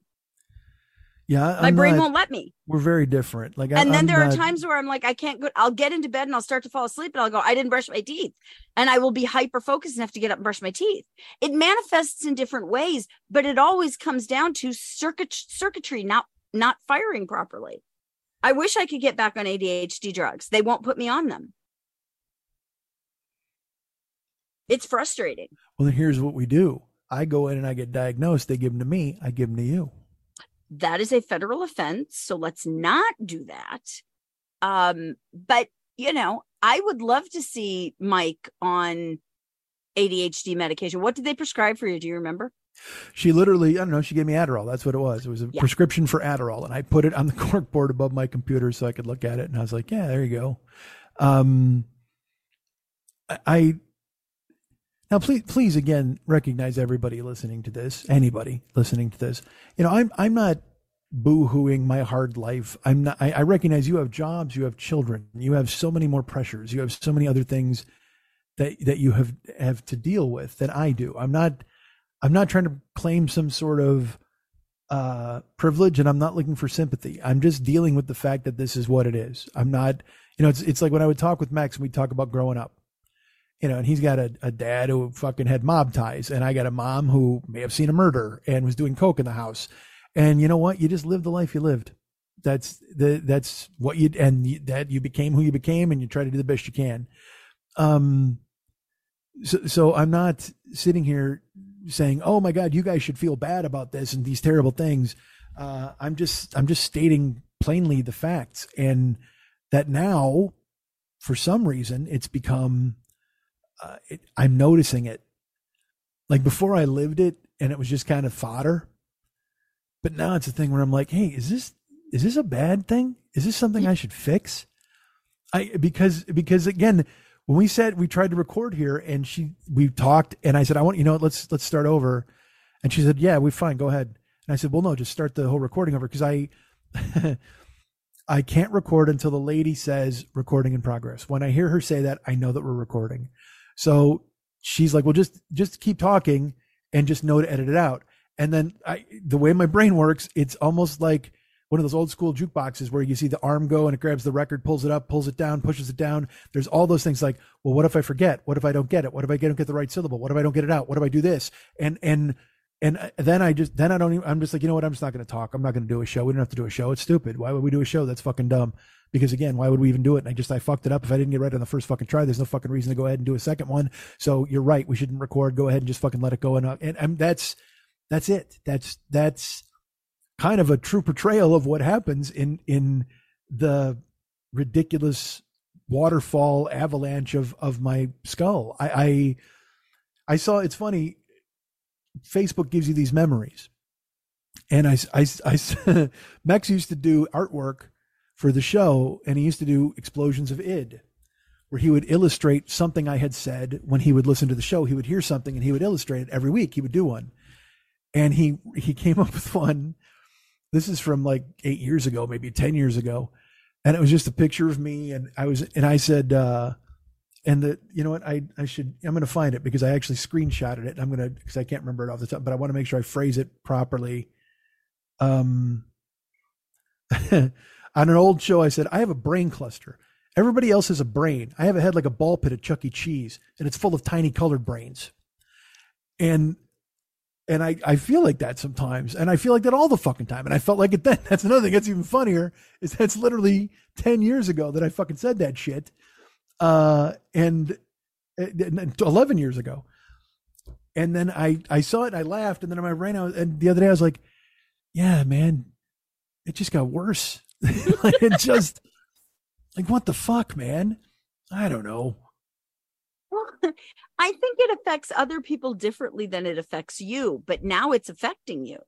yeah. My I'm brain not- won't let me. We're very different. Like, And I, then I'm there are times where I'm like, I can't go. I'll get into bed and I'll start to fall asleep and I'll go, I didn't brush my teeth. And I will be hyper focused enough to get up and brush my teeth. It manifests in different ways, but it always comes down to circuit circuitry not not firing properly. I wish I could get back on ADHD drugs. They won't put me on them. It's frustrating. Well, then here's what we do. I go in and I get diagnosed. They give them to me. I give them to you. that is a federal offense so let's not do that um but you know i would love to see mike on adhd medication what did they prescribe for you do you remember She literally, I don't know, she gave me Adderall. That's what it was. It was a Yeah. prescription for Adderall. And I put it on the cork board above my computer so I could look at it. And I was like, yeah, there you go. Um, I, now please, please again, recognize everybody listening to this, anybody listening to this. You know, I'm, I'm not boo-hooing my hard life. I'm not, I, I recognize you have jobs, you have children, you have so many more pressures. You have so many other things that, that you have, have to deal with than I do. I'm not, I'm not trying to claim some sort of uh, privilege, and I'm not looking for sympathy. I'm just dealing with the fact that this is what it is. I'm not, you know, it's it's like when I would talk with Max and we'd talk about growing up, you know, and he's got a, a dad who fucking had mob ties, and I got a mom who may have seen a murder and was doing coke in the house, and you know what? You just lived the life you lived. That's the that's what you and you, that you became who you became, and you try to do the best you can. Um, so so I'm not sitting here saying, "Oh my God, you guys should feel bad about this and these terrible things." Uh, I'm just I'm just stating plainly the facts, and that now, for some reason, it's become. Uh, it, I'm noticing it. Like before, I lived it, and it was just kind of fodder. But now it's a thing where I'm like, "Hey, is this is this a bad thing? Is this something I should fix?" I because because again, when we said we tried to record here and she we talked and I said I want you know let's let's start over, and she said yeah we're fine go ahead and I said well no just start the whole recording over because I I can't record until the lady says recording in progress. When I hear her say that, I know that we're recording. So she's like, well, just just keep talking and just know to edit it out. And then I, the way my brain works, it's almost like one of those old school jukeboxes where you see the arm go and it grabs the record, pulls it up, pulls it down, pushes it down. There's all those things like, well, what if I forget? What if I don't get it? What if I don't get the right syllable? What if I don't get it out? What if I do this? And and and then I just then I don't even I'm just like, you know what? I'm just not going to talk. I'm not going to do a show. We don't have to do a show. It's stupid. Why would we do a show? That's fucking dumb. Because again, why would we even do it? And I just I fucked it up. If I didn't get right on the first fucking try, there's no fucking reason to go ahead and do a second one. So you're right. We shouldn't record. Go ahead and just fucking let it go. And uh, and, and that's that's it. That's that's kind of a true portrayal of what happens in in the ridiculous waterfall avalanche of of my skull. I I, I saw it's funny. Facebook gives you these memories, and I I, I Max used to do artwork for the show, and he used to do explosions of id, where he would illustrate something I had said when he would listen to the show. He would hear something and he would illustrate it every week. He would do one, and he he came up with one this is from like eight years ago, maybe 10 years ago. And it was just a picture of me. And I was, and I said, uh, and the, you know what, I, I should, I'm going to find it because I actually screenshotted it. I'm going to, because I can't remember it off the top, but I want to make sure I phrase it properly. Um, on an old show, I said, I have a brain cluster. Everybody else has a brain. I have a head like a ball pit at Chuck E. Cheese, and it's full of tiny colored brains. And and I, I feel like that sometimes. And I feel like that all the fucking time. And I felt like it then. That's another thing that's even funnier is that's literally 10 years ago that I fucking said that shit. Uh, and, and 11 years ago. And then I, I saw it and I laughed. And then I ran out. And the other day I was like, yeah, man, it just got worse. like it just, like, what the fuck, man? I don't know. I think it affects other people differently than it affects you, but now it's affecting you.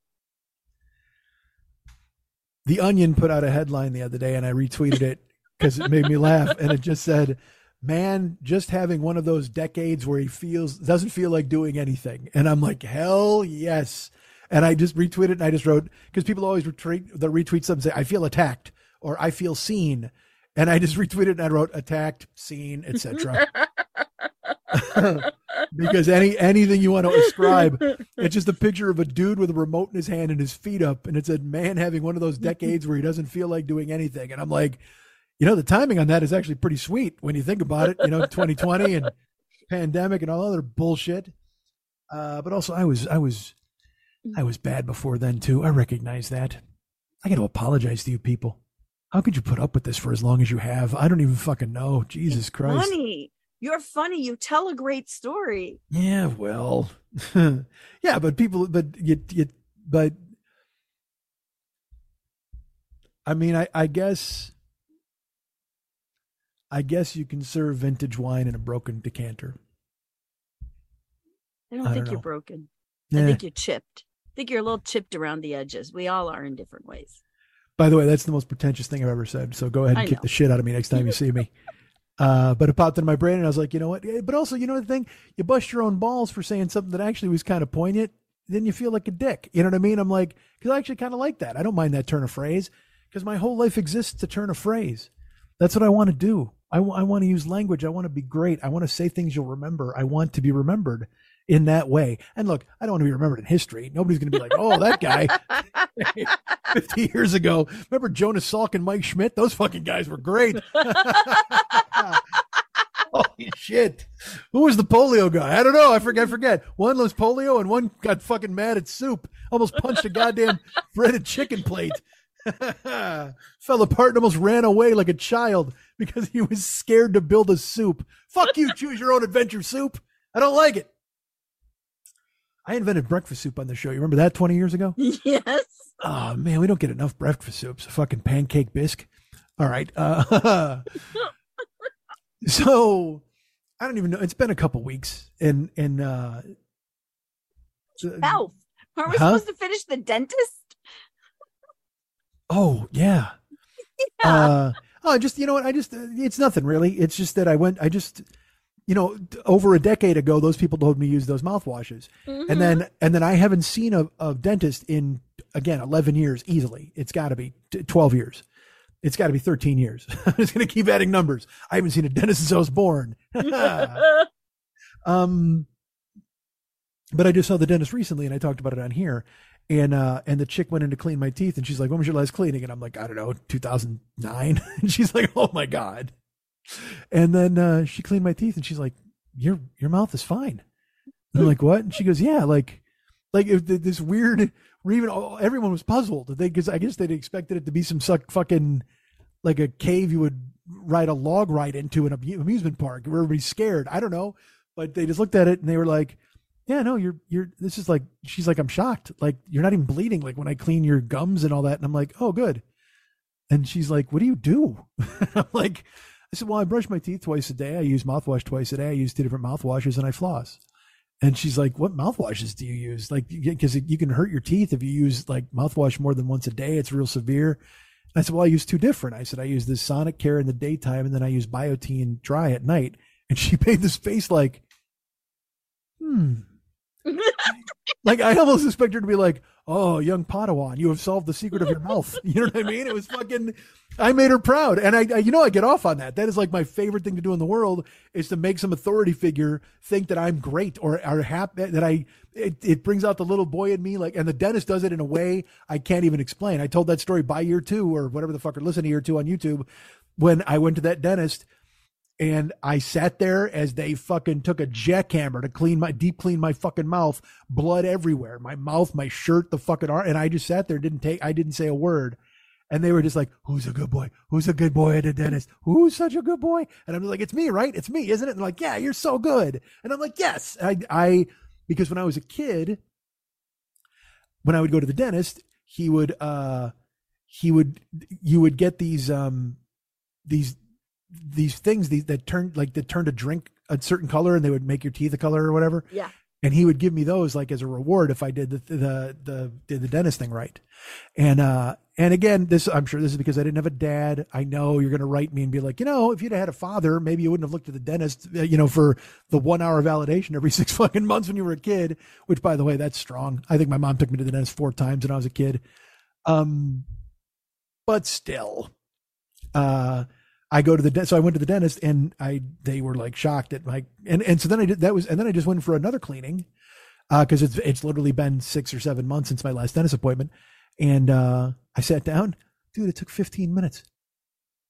The Onion put out a headline the other day and I retweeted it because it made me laugh. And it just said, Man, just having one of those decades where he feels doesn't feel like doing anything. And I'm like, hell yes. And I just retweeted and I just wrote because people always retweet the retweet something say, I feel attacked or I feel seen. And I just retweeted and I wrote attacked, seen, etc. because any anything you want to ascribe, it's just a picture of a dude with a remote in his hand and his feet up, and it's a man having one of those decades where he doesn't feel like doing anything. And I'm like, you know, the timing on that is actually pretty sweet when you think about it. You know, 2020 and pandemic and all other bullshit. Uh, but also, I was I was I was bad before then too. I recognize that. I got to apologize to you people. How could you put up with this for as long as you have? I don't even fucking know. Jesus it's Christ. Funny. You're funny. You tell a great story. Yeah, well, yeah, but people, but you, you, but I mean, I, I guess, I guess you can serve vintage wine in a broken decanter. I don't I think don't you're broken. Yeah. I think you're chipped. I think you're a little chipped around the edges. We all are in different ways. By the way, that's the most pretentious thing I've ever said. So go ahead and I kick know. the shit out of me next time you see me. Uh, but it popped in my brain, and I was like, you know what? But also, you know the thing, you bust your own balls for saying something that actually was kind of poignant. Then you feel like a dick. You know what I mean? I'm like, because I actually kind of like that. I don't mind that turn of phrase because my whole life exists to turn a phrase. That's what I want to do. I want to use language. I want to be great. I want to say things you'll remember. I want to be remembered in that way. And look, I don't want to be remembered in history. Nobody's going to be like, oh, that guy 50 years ago. Remember Jonas Salk and Mike Schmidt? Those fucking guys were great. Holy shit. Who was the polio guy? I don't know. I forget, I forget. One was polio and one got fucking mad at soup. Almost punched a goddamn breaded chicken plate. Fell apart and almost ran away like a child because he was scared to build a soup. Fuck you, choose your own adventure soup. I don't like it. I invented breakfast soup on the show. You remember that 20 years ago? yes. Oh man, we don't get enough breakfast soups. A fucking pancake bisque. All right. Uh, so I don't even know. It's been a couple weeks, and and uh, Elf. Are we Huh? supposed to finish the dentist? oh yeah. Yeah. Uh, oh, just you know what? I just it's nothing really. It's just that I went. I just you know over a decade ago, those people told me to use those mouthwashes, Mhm. and then and then I haven't seen a, a dentist in again eleven years easily. It's got to be twelve years. It's got to be thirteen years. I'm just gonna keep adding numbers. I haven't seen a dentist since I was born. um, but I just saw the dentist recently, and I talked about it on here. And uh, and the chick went in to clean my teeth, and she's like, "When was your last cleaning?" And I'm like, "I don't know, 2009." and she's like, "Oh my god!" And then uh, she cleaned my teeth, and she's like, "Your your mouth is fine." And I'm like, "What?" And she goes, "Yeah, like like if this weird." Or even oh, everyone was puzzled. They because I guess they'd expected it to be some suck fucking like a cave you would ride a log ride into an amu- amusement park where everybody's scared. I don't know, but they just looked at it and they were like, "Yeah, no, you're you're." This is like she's like, "I'm shocked. Like you're not even bleeding. Like when I clean your gums and all that." And I'm like, "Oh, good." And she's like, "What do you do?" I'm like, "I said, well, I brush my teeth twice a day. I use mouthwash twice a day. I use two different mouthwashes and I floss." And she's like, "What mouthwashes do you use? Like, because you can hurt your teeth if you use like mouthwash more than once a day. It's real severe." I said, "Well, I use two different." I said, "I use the Sonic Care in the daytime, and then I use Biotène Dry at night." And she made this face like, "Hmm." like I almost expect her to be like, "Oh, young Padawan, you have solved the secret of your mouth." You know what I mean? It was fucking. I made her proud, and I, I, you know, I get off on that. That is like my favorite thing to do in the world is to make some authority figure think that I'm great or are happy that I. It, it brings out the little boy in me, like, and the dentist does it in a way I can't even explain. I told that story by year two or whatever the fuck, or listen to year two on YouTube when I went to that dentist and I sat there as they fucking took a jackhammer to clean my deep clean my fucking mouth, blood everywhere, my mouth, my shirt, the fucking art, and I just sat there, didn't take, I didn't say a word, and they were just like, "Who's a good boy? Who's a good boy at a dentist? Who's such a good boy?" And I'm like, "It's me, right? It's me, isn't it?" And they're like, "Yeah, you're so good," and I'm like, "Yes." I, I, because when I was a kid, when I would go to the dentist, he would, uh, he would, you would get these, um, these these things these, that turned like that turned a drink a certain color and they would make your teeth a color or whatever. Yeah. and he would give me those like as a reward if i did the the the did the dentist thing right. And uh and again this i'm sure this is because i didn't have a dad. I know you're going to write me and be like you know if you'd had a father maybe you wouldn't have looked at the dentist uh, you know for the one hour validation every six fucking months when you were a kid which by the way that's strong. I think my mom took me to the dentist four times when i was a kid. Um but still uh I go to the dentist. So I went to the dentist and I, they were like shocked at my, and, and so then I did, that was, and then I just went for another cleaning. Uh, cause it's, it's literally been six or seven months since my last dentist appointment. And, uh, I sat down, dude, it took 15 minutes.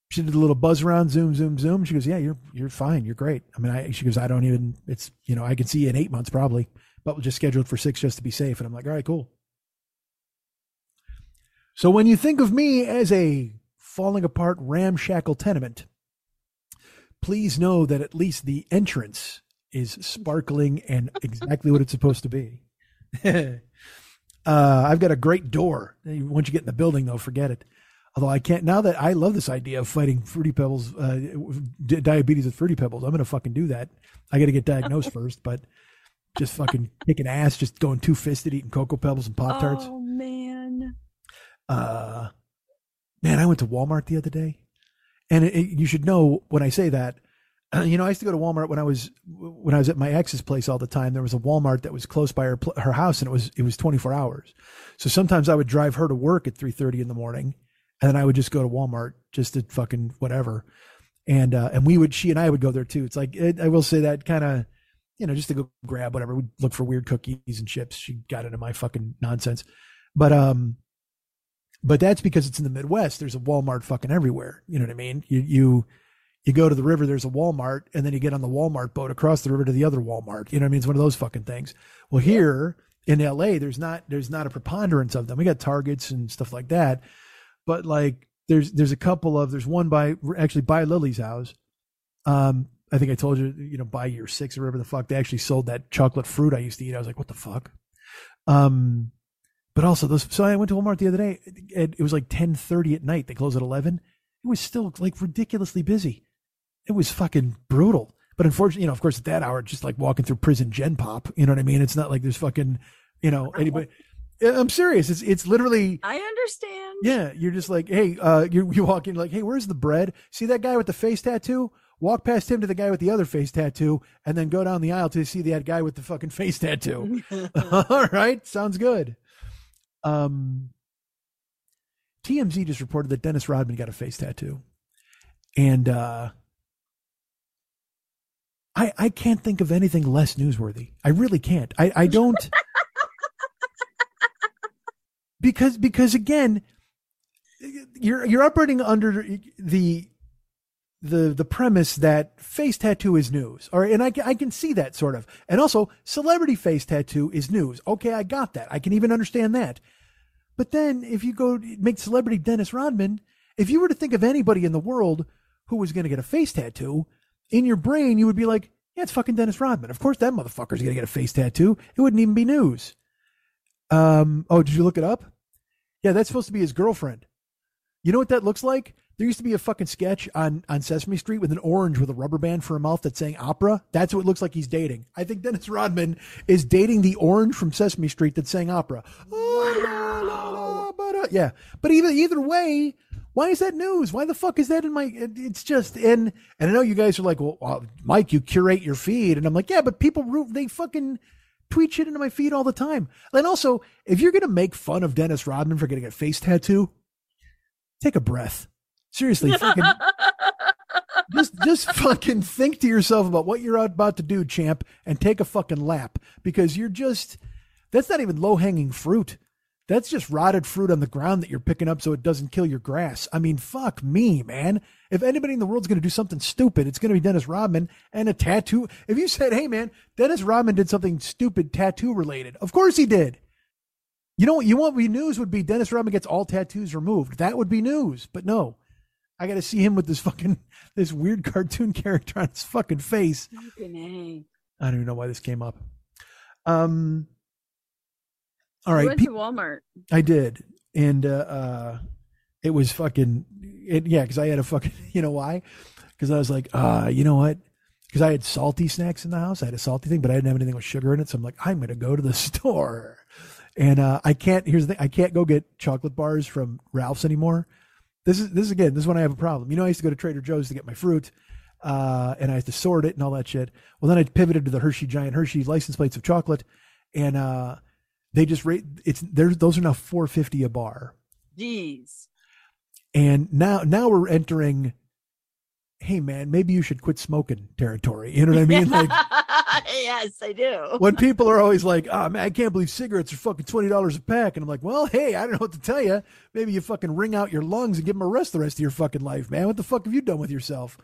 She did a little buzz around, zoom, zoom, zoom. She goes, yeah, you're, you're fine. You're great. I mean, I, she goes, I don't even, it's, you know, I can see you in eight months probably, but we'll just scheduled for six just to be safe. And I'm like, all right, cool. So when you think of me as a falling apart ramshackle tenement, please know that at least the entrance is sparkling and exactly what it's supposed to be. uh, I've got a great door. Once you get in the building, though, forget it. Although I can't now that I love this idea of fighting fruity pebbles, uh, di- diabetes with fruity pebbles. I'm gonna fucking do that. I got to get diagnosed first, but just fucking kicking ass, just going two fisted, eating cocoa pebbles and pop tarts. Oh man. uh man i went to walmart the other day. And it, it- you should know when i say that you know i used to go to walmart when i was when i was at my ex's place all the time. There was a walmart that was close by her her house and it was it was 24 hours. So sometimes i would drive her to work at 3:30 in the morning and then i would just go to walmart just to fucking whatever. And uh and we would she and i would go there too. It's like it, i will say that kind of you know just to go grab whatever. We'd look for weird cookies and chips. She got into my fucking nonsense. But um but that's because it's in the Midwest. There's a Walmart fucking everywhere. You know what I mean? You you you go to the river, there's a Walmart, and then you get on the Walmart boat across the river to the other Walmart. You know what I mean? It's one of those fucking things. Well, here in LA, there's not there's not a preponderance of them. We got Targets and stuff like that, but like there's there's a couple of there's one by actually by Lily's house. Um, I think I told you, you know, by year six or whatever the fuck, they actually sold that chocolate fruit I used to eat. I was like, what the fuck? Um, but also those. So I went to Walmart the other day. It, it was like ten thirty at night. They close at eleven. It was still like ridiculously busy. It was fucking brutal. But unfortunately, you know, of course, at that hour, just like walking through prison gen pop. You know what I mean? It's not like there's fucking, you know, anybody. I'm serious. It's it's literally I understand. yeah. You're just like, hey, uh, you you walk in like, hey, where's the bread? See that guy with the face tattoo? Walk past him to the guy with the other face tattoo, and then go down the aisle to see that guy with the fucking face tattoo. All right, sounds good. Um, TMZ just reported that Dennis Rodman got a face tattoo, and uh, I I can't think of anything less newsworthy. I really can't. I I don't because because again, you're you're operating under the the the premise that face tattoo is news, or and I I can see that sort of, and also celebrity face tattoo is news. Okay, I got that. I can even understand that. But then if you go make celebrity Dennis Rodman, if you were to think of anybody in the world who was going to get a face tattoo, in your brain you would be like, yeah, it's fucking Dennis Rodman. Of course that motherfucker's going to get a face tattoo. It wouldn't even be news. Um, oh, did you look it up? Yeah, that's supposed to be his girlfriend. You know what that looks like? There used to be a fucking sketch on, on Sesame Street with an orange with a rubber band for a mouth that's saying opera. That's what it looks like he's dating. I think Dennis Rodman is dating the orange from Sesame Street that's saying opera. Oh, uh, yeah, but either either way, why is that news? Why the fuck is that in my? It's just and and I know you guys are like, well, well, Mike, you curate your feed, and I'm like, yeah, but people root they fucking tweet shit into my feed all the time. And also, if you're gonna make fun of Dennis Rodman for getting a face tattoo, take a breath. Seriously, fucking just just fucking think to yourself about what you're about to do, champ, and take a fucking lap because you're just that's not even low hanging fruit. That's just rotted fruit on the ground that you're picking up so it doesn't kill your grass. I mean, fuck me, man. If anybody in the world's going to do something stupid, it's going to be Dennis Rodman and a tattoo. If you said, hey, man, Dennis Rodman did something stupid tattoo related, of course he did. You know what you want? Be news would be Dennis Rodman gets all tattoos removed. That would be news. But no, I got to see him with this fucking this weird cartoon character on his fucking face. Fucking. I don't even know why this came up. Um. All You went pe- to Walmart. I did, and uh, uh it was fucking it, yeah. Because I had a fucking you know why? Because I was like, uh, you know what? Because I had salty snacks in the house. I had a salty thing, but I didn't have anything with sugar in it. So I'm like, I'm gonna go to the store, and uh, I can't. Here's the thing: I can't go get chocolate bars from Ralph's anymore. This is this is again. This is when I have a problem. You know, I used to go to Trader Joe's to get my fruit. Uh, and I had to sort it and all that shit. Well, then I pivoted to the Hershey Giant Hershey license plates of chocolate, and uh, they just rate it's there's those are now 450 a bar Jeez. and now now we're entering hey man maybe you should quit smoking territory you know what i mean like yes, I do. when people are always like oh man i can't believe cigarettes are fucking $20 a pack and i'm like well hey i don't know what to tell you maybe you fucking wring out your lungs and give them a rest the rest of your fucking life man what the fuck have you done with yourself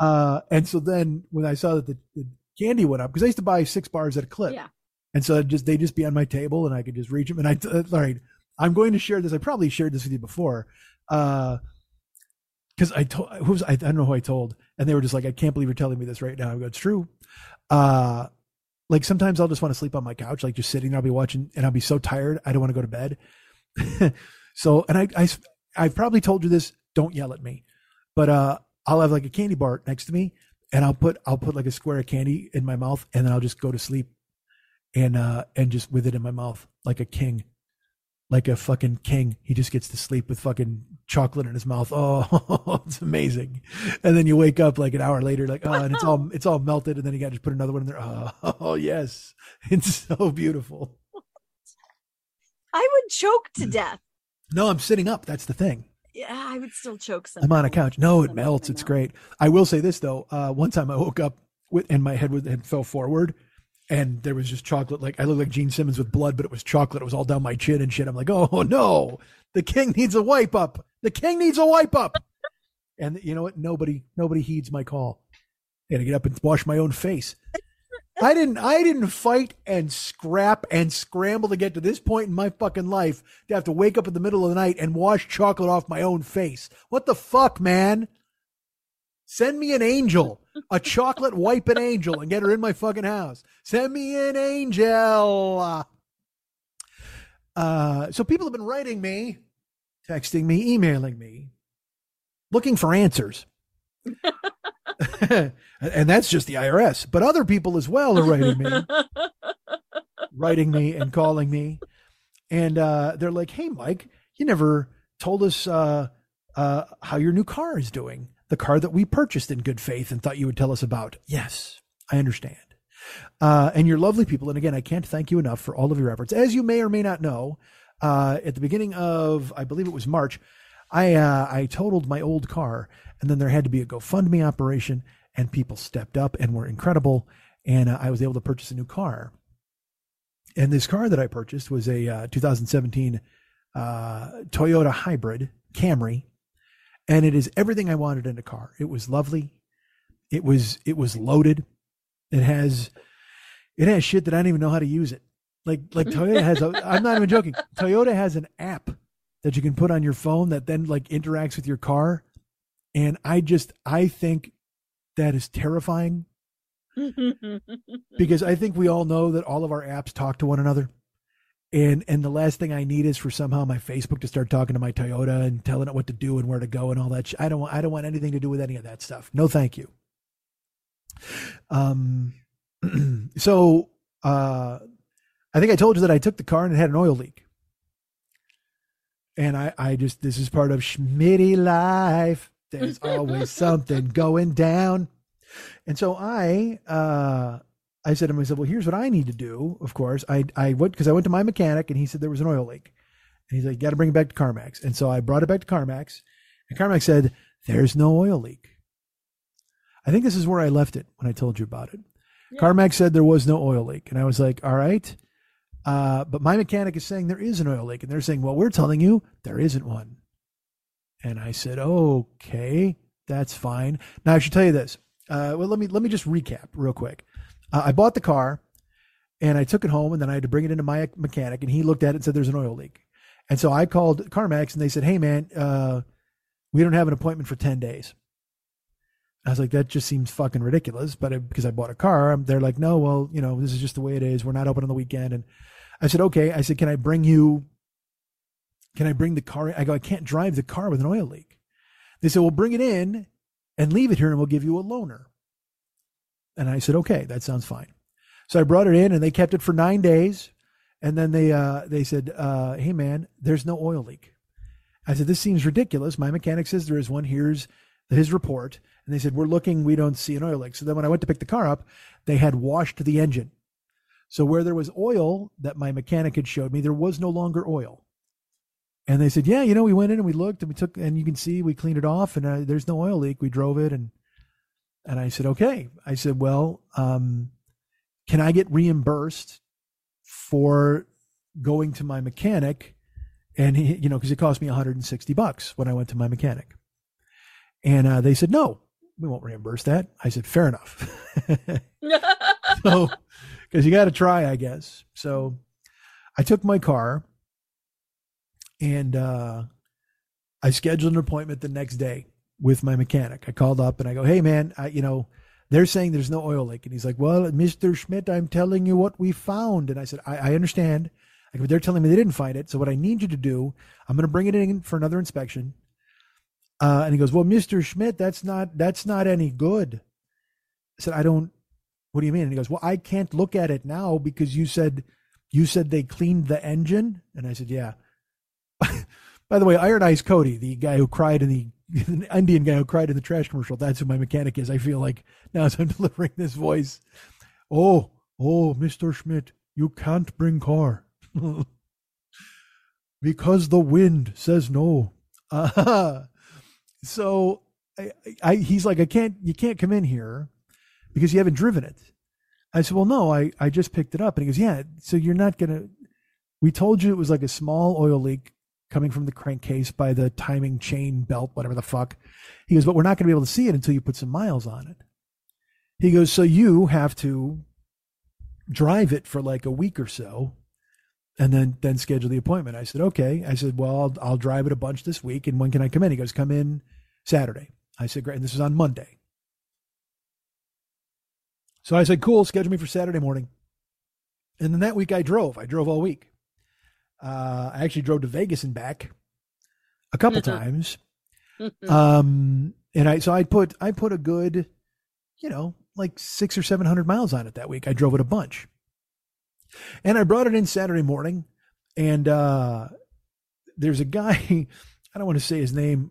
uh and so then when i saw that the, the candy went up because i used to buy six bars at a clip Yeah. And so I'd just they just be on my table and I could just reach them. And I uh, all right, I'm going to share this. I probably shared this with you before, Uh, because I told who was I, I don't know who I told, and they were just like, I can't believe you're telling me this right now. I go, it's true. Uh, like sometimes I'll just want to sleep on my couch, like just sitting. There, I'll be watching, and I'll be so tired I don't want to go to bed. so, and I, I I've probably told you this. Don't yell at me, but uh, I'll have like a candy bar next to me, and I'll put I'll put like a square of candy in my mouth, and then I'll just go to sleep and uh and just with it in my mouth like a king like a fucking king. He just gets to sleep with fucking chocolate in his mouth. Oh it's amazing. And then you wake up like an hour later like oh and it's all it's all melted and then you got to just put another one in there. Oh, oh yes. It's so beautiful. I would choke to death. no i'm sitting up. That's the thing. Yeah, I would still choke some. i'm on a couch. No it melts. it's great. I will say this though. Uh one time i woke up with and my head was head fell forward and there was just chocolate. Like I looked like Gene Simmons with blood, but it was chocolate. It was all down my chin and shit. I'm like, oh no, the king needs a wipe up. The king needs a wipe up. And you know what? Nobody, nobody heeds my call. I to get up and wash my own face. I didn't, I didn't fight and scrap and scramble to get to this point in my fucking life to have to wake up in the middle of the night and wash chocolate off my own face. What the fuck, man? Send me an angel, a chocolate wiping angel, and get her in my fucking house. Send me an angel. Uh, so people have been writing me, texting me, emailing me, looking for answers. and that's just the IRS. But other people as well are writing me, writing me and calling me. And uh, they're like, hey, Mike, you never told us uh, uh, how your new car is doing. The car that we purchased in good faith and thought you would tell us about. Yes, I understand. Uh, and you're lovely people. And again, I can't thank you enough for all of your efforts. As you may or may not know, uh, at the beginning of, I believe it was March, I uh, I totaled my old car, and then there had to be a GoFundMe operation, and people stepped up and were incredible, and uh, I was able to purchase a new car. And this car that I purchased was a uh, 2017 uh, Toyota Hybrid Camry, and it is everything I wanted in a car. It was lovely. It was it was loaded. It has it has shit that I don't even know how to use it. Like like Toyota has a I'm not even joking. Toyota has an app that you can put on your phone that then like interacts with your car. And I just I think that is terrifying because I think we all know that all of our apps talk to one another. And and the last thing I need is for somehow my Facebook to start talking to my Toyota and telling it what to do and where to go and all that. Sh- I don't want I don't want anything to do with any of that stuff. No, thank you. Um, so uh, I think I told you that I took the car and it had an oil leak. And I, I just, this is part of Schmitty life. There's always something going down. And so I, uh, I said to myself, well, here's what I need to do. Of course, I, I went, cause I went to my mechanic and he said there was an oil leak and he's like, you got to bring it back to CarMax. And so I brought it back to CarMax and CarMax said, there's no oil leak. I think this is where I left it when I told you about it. Yeah. CarMax said there was no oil leak. And I was like, all right. Uh, but my mechanic is saying there is an oil leak. And they're saying, well, we're telling you there isn't one. And I said, okay, that's fine. Now I should tell you this. Uh, well, let me let me just recap real quick. Uh, I bought the car, and I took it home, and then I had to bring it into my mechanic, and he looked at it and said there's an oil leak. And so I called CarMax, and they said, hey man, uh, we don't have an appointment for ten days. I was like, that just seems fucking ridiculous. But I, because I bought a car, um, they're like, no, well, you know, this is just the way it is. We're not open on the weekend. And I said, okay. I said, can I bring you? Can I bring the car? I go, I can't drive the car with an oil leak. They said, well, bring it in and leave it here, and we'll give you a loaner. And I said, okay, that sounds fine. So I brought it in, and they kept it for nine days, and then they uh, they said, uh, hey man, there's no oil leak. I said, this seems ridiculous. My mechanic says there is one. Here's his report. And they said, We're looking, we don't see an oil leak. So then when I went to pick the car up, they had washed the engine. So where there was oil that my mechanic had showed me, there was no longer oil. And they said, Yeah, you know, we went in and we looked and we took, and you can see we cleaned it off and uh, there's no oil leak. We drove it. And, and I said, Okay. I said, Well, um, can I get reimbursed for going to my mechanic? And he, you know, because it cost me 160 bucks when I went to my mechanic. And uh, they said, no, we won't reimburse that. I said, fair enough. so, because you got to try, I guess. So I took my car and uh, I scheduled an appointment the next day with my mechanic. I called up and I go, hey, man, I, you know, they're saying there's no oil leak. And he's like, well, Mr. Schmidt, I'm telling you what we found. And I said, I, I understand. Go, they're telling me they didn't find it. So what I need you to do, I'm going to bring it in for another inspection. Uh, and he goes, "Well, Mister Schmidt, that's not that's not any good." I said, "I don't. What do you mean?" And he goes, "Well, I can't look at it now because you said you said they cleaned the engine." And I said, "Yeah." By the way, Iron Eyes Cody, the guy who cried in the, the Indian guy who cried in the trash commercial, that's who my mechanic is. I feel like now as I'm delivering this voice, oh, oh, Mister Schmidt, you can't bring car because the wind says no. Uh, so I, I, he's like, I can't, you can't come in here because you haven't driven it. I said, well, no, I, I just picked it up. And he goes, yeah. So you're not going to, we told you it was like a small oil leak coming from the crankcase by the timing chain belt, whatever the fuck. He goes, but we're not going to be able to see it until you put some miles on it. He goes, so you have to drive it for like a week or so and then then schedule the appointment. I said, okay. I said, well, I'll, I'll drive it a bunch this week. And when can I come in? He goes, come in Saturday. I said, great. And this is on Monday. So I said, cool. Schedule me for Saturday morning. And then that week I drove. I drove all week. Uh, I actually drove to Vegas and back a couple times. Um, and I so I put I put a good, you know, like six or seven hundred miles on it that week. I drove it a bunch, and I brought it in Saturday morning, and uh, there's a guy. I don't want to say his name.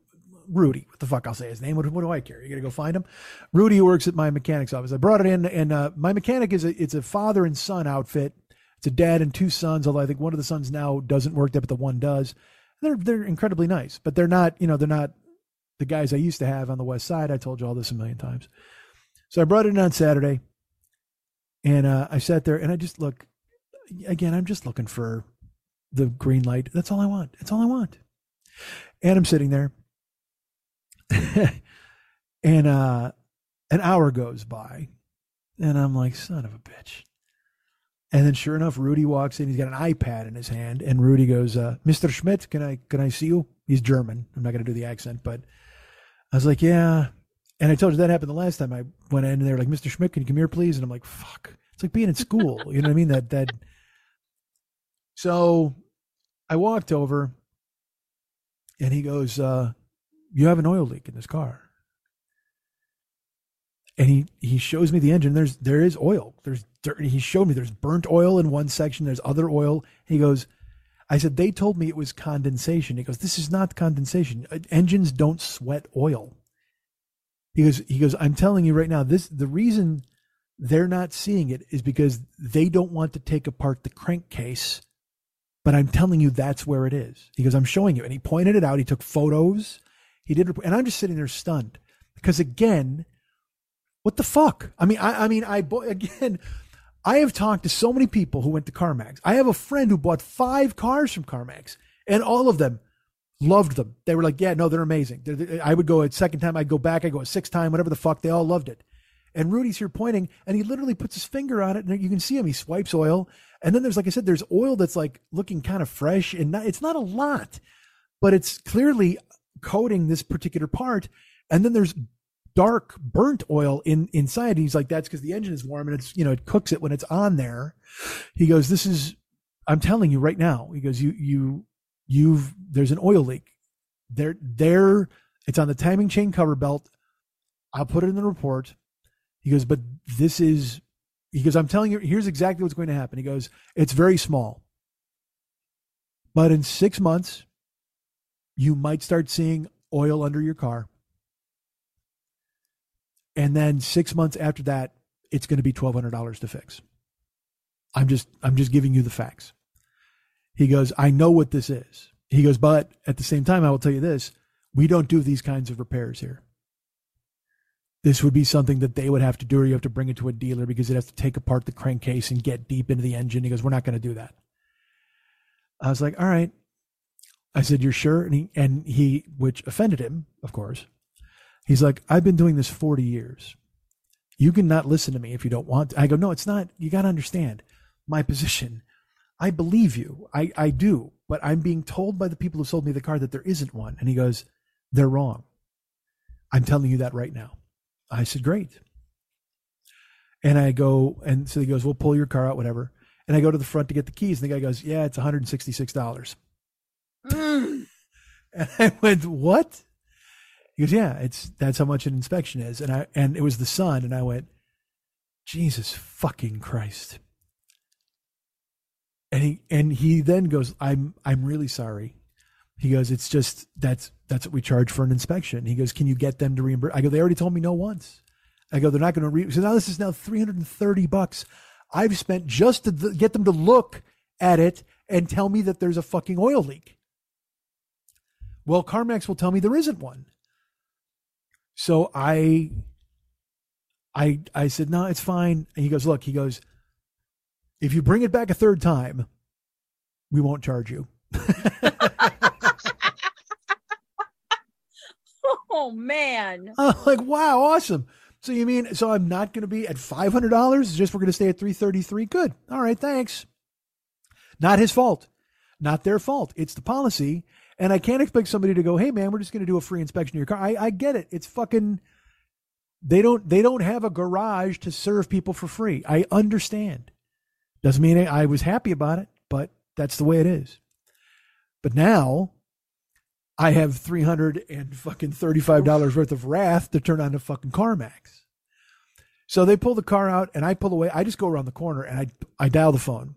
Rudy, what the fuck? I'll say his name. What, what do I care? You got to go find him. Rudy works at my mechanic's office. I brought it in, and uh, my mechanic is a it's a father and son outfit. It's a dad and two sons. Although I think one of the sons now doesn't work there, but the one does. They're they're incredibly nice, but they're not. You know, they're not the guys I used to have on the west side. I told you all this a million times. So I brought it in on Saturday, and uh, I sat there and I just look. Again, I'm just looking for the green light. That's all I want. That's all I want. And I'm sitting there, and uh, an hour goes by, and I'm like, son of a bitch. And then, sure enough, Rudy walks in. He's got an iPad in his hand, and Rudy goes, uh, "Mr. Schmidt, can I can I see you?" He's German. I'm not going to do the accent, but I was like, "Yeah." And I told you that happened the last time I went in, and they were like, "Mr. Schmidt, can you come here, please?" And I'm like, "Fuck!" It's like being in school. You know what I mean? That that. So, I walked over, and he goes, uh, "You have an oil leak in this car." and he he shows me the engine there's there is oil there's dirt he showed me there's burnt oil in one section there's other oil. He goes i said they told me it was condensation. He goes this is not condensation. Uh, engines don't sweat oil. He goes he goes i'm telling you right now this the reason they're not seeing it is because they don't want to take apart the crankcase but i'm telling you that's where it is. He goes i'm showing you. And he pointed it out. He took photos. He did and i'm just sitting there stunned because again what the fuck? I mean, I, I mean, I again, I have talked to so many people who went to CarMax. I have a friend who bought five cars from CarMax, and all of them loved them. They were like, "Yeah, no, they're amazing." They're, they- I would go a second time, I'd go back, I go a sixth time, whatever the fuck. They all loved it. And Rudy's here pointing, and he literally puts his finger on it, and you can see him. He swipes oil, and then there's, like I said, there's oil that's like looking kind of fresh, and not, it's not a lot, but it's clearly coating this particular part. And then there's dark burnt oil in inside. And he's like, that's because the engine is warm and it's, you know, it cooks it when it's on there. He goes, this is, I'm telling you right now. He goes, you, you, you've, there's an oil leak. There, there, it's on the timing chain cover belt. I'll put it in the report. He goes, but this is, he goes, I'm telling you, here's exactly what's going to happen. He goes, it's very small. But in six months, you might start seeing oil under your car and then six months after that it's going to be $1200 to fix. I'm just i'm just giving you the facts. He goes i know what this is. He goes but at the same time i will tell you this. We don't do these kinds of repairs here. This would be something that they would have to do or you have to bring it to a dealer because it has to take apart the crankcase and get deep into the engine. He goes we're not going to do that. I was like all right. I said you're sure? And he and he which offended him of course He's like, I've been doing this 40 years. You can not listen to me if you don't want to. I go, no, it's not. You got to understand my position. I believe you. I, I do. But I'm being told by the people who sold me the car that there isn't one. And he goes, they're wrong. I'm telling you that right now. I said, great. And I go, and so he goes, we'll pull your car out, whatever. And I go to the front to get the keys. And the guy goes, yeah, it's $166. Mm. And I went, what? He goes, yeah, it's that's how much an inspection is. And I and it was the sun, and I went, Jesus fucking Christ. And he and he then goes, I'm I'm really sorry. He goes, it's just that's that's what we charge for an inspection. He goes, can you get them to reimburse? I go, they already told me no once. I go, they're not going to re. So now this is now 330 bucks I've spent just to th- get them to look at it and tell me that there's a fucking oil leak. Well, CarMax will tell me there isn't one. So I I I said, no, it's fine. And he goes, look, he goes, if you bring it back a third time, we won't charge you. Oh man. I'm like, wow, awesome. So you mean so I'm not gonna be at five hundred dollars, just we're gonna stay at three thirty three? Good. All right, thanks. Not his fault. Not their fault. It's the policy. And I can't expect somebody to go, hey man, we're just gonna do a free inspection of your car. I, I get it. It's fucking they don't they don't have a garage to serve people for free. I understand. Doesn't mean I, I was happy about it, but that's the way it is. But now I have three hundred and fucking thirty five dollars worth of wrath to turn on to fucking CarMax. So they pull the car out and I pull away. I just go around the corner and I I dial the phone.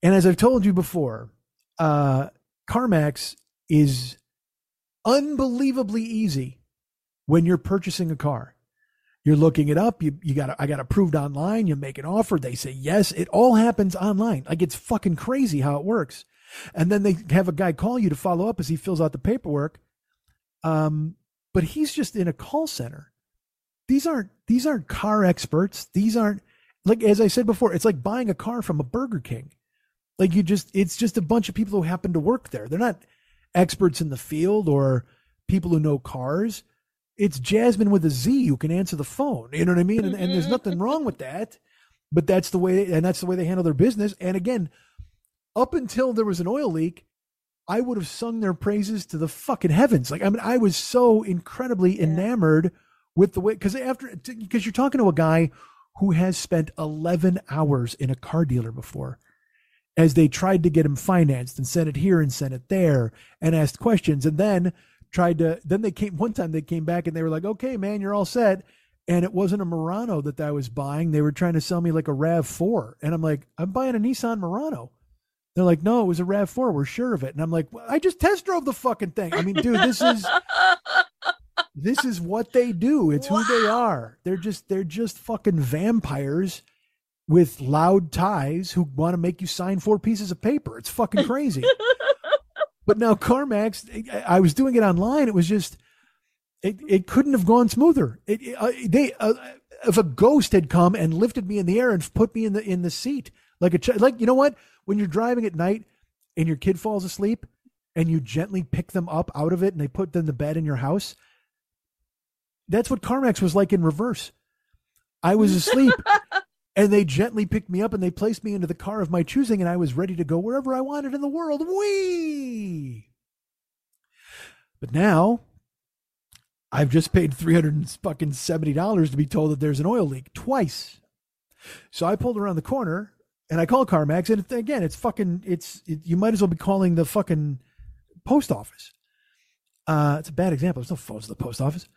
And as I've told you before, uh, CarMax is unbelievably easy when you're purchasing a car. You're looking it up. You you got I got approved online. You make an offer. They say yes. It all happens online. Like it's fucking crazy how it works. And then they have a guy call you to follow up as he fills out the paperwork. Um, but he's just in a call center. These aren't these aren't car experts. These aren't like as I said before. It's like buying a car from a Burger King. Like you just it's just a bunch of people who happen to work there. They're not experts in the field or people who know cars it's Jasmine with a Z who can answer the phone. You know what I mean? And, and there's nothing mm-hmm. wrong with that. But that's the way, and that's the way they handle their business. And again, up until there was an oil leak, I would have sung their praises to the fucking heavens. Like I mean, I was so incredibly enamored with the way because after because you're talking to a guy who has spent 11 hours in a car dealer before as they tried to get him financed and sent it here and sent it there and asked questions. And then tried to then they came one time they came back and they were like okay man you're all set. And it wasn't a Murano that I was buying. They were trying to sell me like a RAV4 and I'm like I'm buying a Nissan Murano. They're like no it was a RAV4 we're sure of it. And I'm like well, I just test drove the fucking thing. I mean dude this is this is what they do. It's wow. who they are. They're just they're just fucking vampires with loud ties who want to make you sign four pieces of paper it's fucking crazy but now CarMax, I was doing it online. It was just, it, it couldn't have gone smoother. It, uh, they, uh, if a ghost had come and lifted me in the air and put me in the in the seat like a ch- like you know what when you're driving at night and your kid falls asleep and you gently pick them up out of it and they put them to bed in your house that's what CarMax was like in reverse I was asleep and they gently picked me up and they placed me into the car of my choosing and i was ready to go wherever i wanted in the world. Wee but now i've just paid $370 to be told that there's an oil leak twice. So i pulled around the corner and i called carmax and again it's fucking it's it, you might as well be calling the fucking post office. Uh it's a bad example. There's no phones at the post office.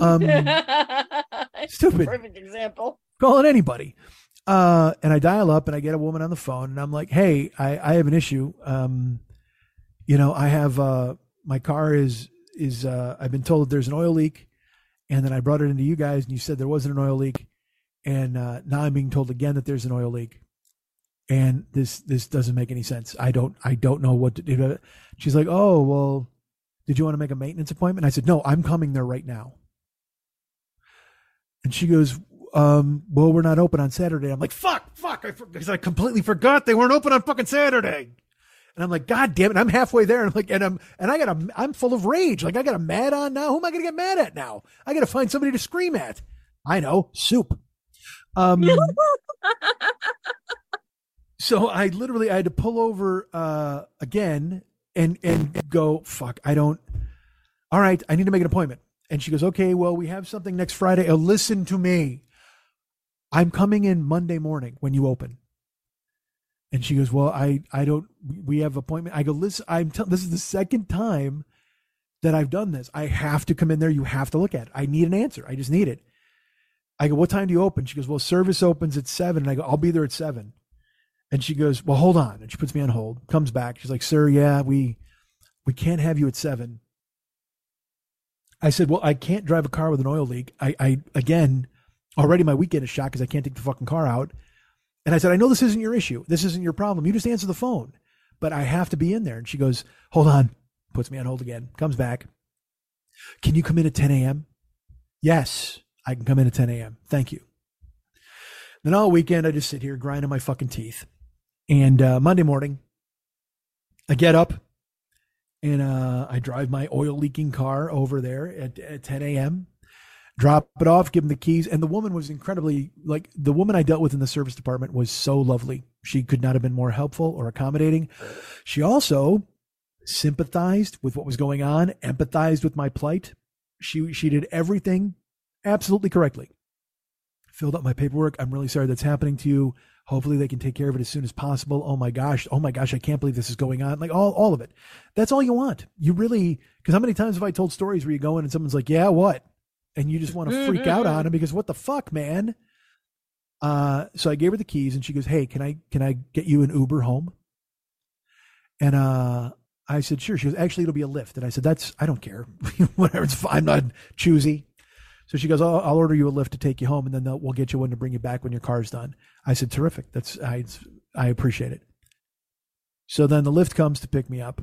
Um stupid. Perfect example. Calling anybody uh, and I dial up and I get a woman on the phone and I'm like, Hey, I, I have an issue. Um, you know, I have, uh, my car is, is, uh, I've been told there's an oil leak and then I brought it into you guys and you said there wasn't an oil leak. And, uh, now I'm being told again that there's an oil leak and this, this doesn't make any sense. I don't, I don't know what to do. She's like, Oh, well, did you want to make a maintenance appointment? I said, no, I'm coming there right now. And she goes, um, well, we're not open on Saturday. I'm like, fuck, fuck. I, I completely forgot they weren't open on fucking Saturday. And I'm like, God damn it. I'm halfway there. And I'm like, and I'm, and I got a, I'm full of rage. Like I got a mad on now. Who am I going to get mad at now? I got to find somebody to scream at. I know soup. Um, so I literally, I had to pull over, uh, again and, and go, fuck, I don't, all right, I need to make an appointment. And she goes, okay, well, we have something next Friday. Oh, listen to me. I'm coming in Monday morning when you open. And she goes, well, I, I don't, we have appointment. I go, listen, I'm, t- this is the second time that I've done this. I have to come in there. You have to look at it. I need an answer. I just need it. I go, what time do you open? She goes, well, service opens at seven. And I go, I'll be there at seven. And she goes, well, hold on. And she puts me on hold, comes back. She's like, sir, yeah, we, we can't have you at seven. I said, well, I can't drive a car with an oil leak. I, I, again, Already my weekend is shot because I can't take the fucking car out. And I said, I know this isn't your issue. This isn't your problem. You just answer the phone. But I have to be in there. And she goes, Hold on. Puts me on hold again. Comes back. Can you come in at 10 a.m.? Yes, I can come in at 10 a.m. Thank you. Then all weekend, I just sit here grinding my fucking teeth. And uh, Monday morning, I get up and uh, I drive my oil leaking car over there at, at 10 a.m drop it off, give them the keys. And the woman was incredibly like the woman I dealt with in the service department was so lovely. She could not have been more helpful or accommodating. She also sympathized with what was going on, empathized with my plight. She she did everything absolutely correctly. Filled out my paperwork. I'm really sorry that's happening to you. Hopefully they can take care of it as soon as possible. Oh my gosh. Oh my gosh. I can't believe this is going on. Like all, all of it. That's all you want. You really, because how many times have I told stories where you go in and someone's like, yeah, what? And you just want to freak out on him because what the fuck, man? Uh, so I gave her the keys and she goes, Hey, can I, can I get you an Uber home? And, uh, I said, sure. She goes, actually, it'll be a Lyft. And I said, that's, I don't care. Whatever. It's fine. I'm not choosy. So she goes, I'll, I'll order you a Lyft to take you home and then we'll get you one to bring you back when your car's done. I said, terrific. That's, I, I appreciate it. So then the Lyft comes to pick me up.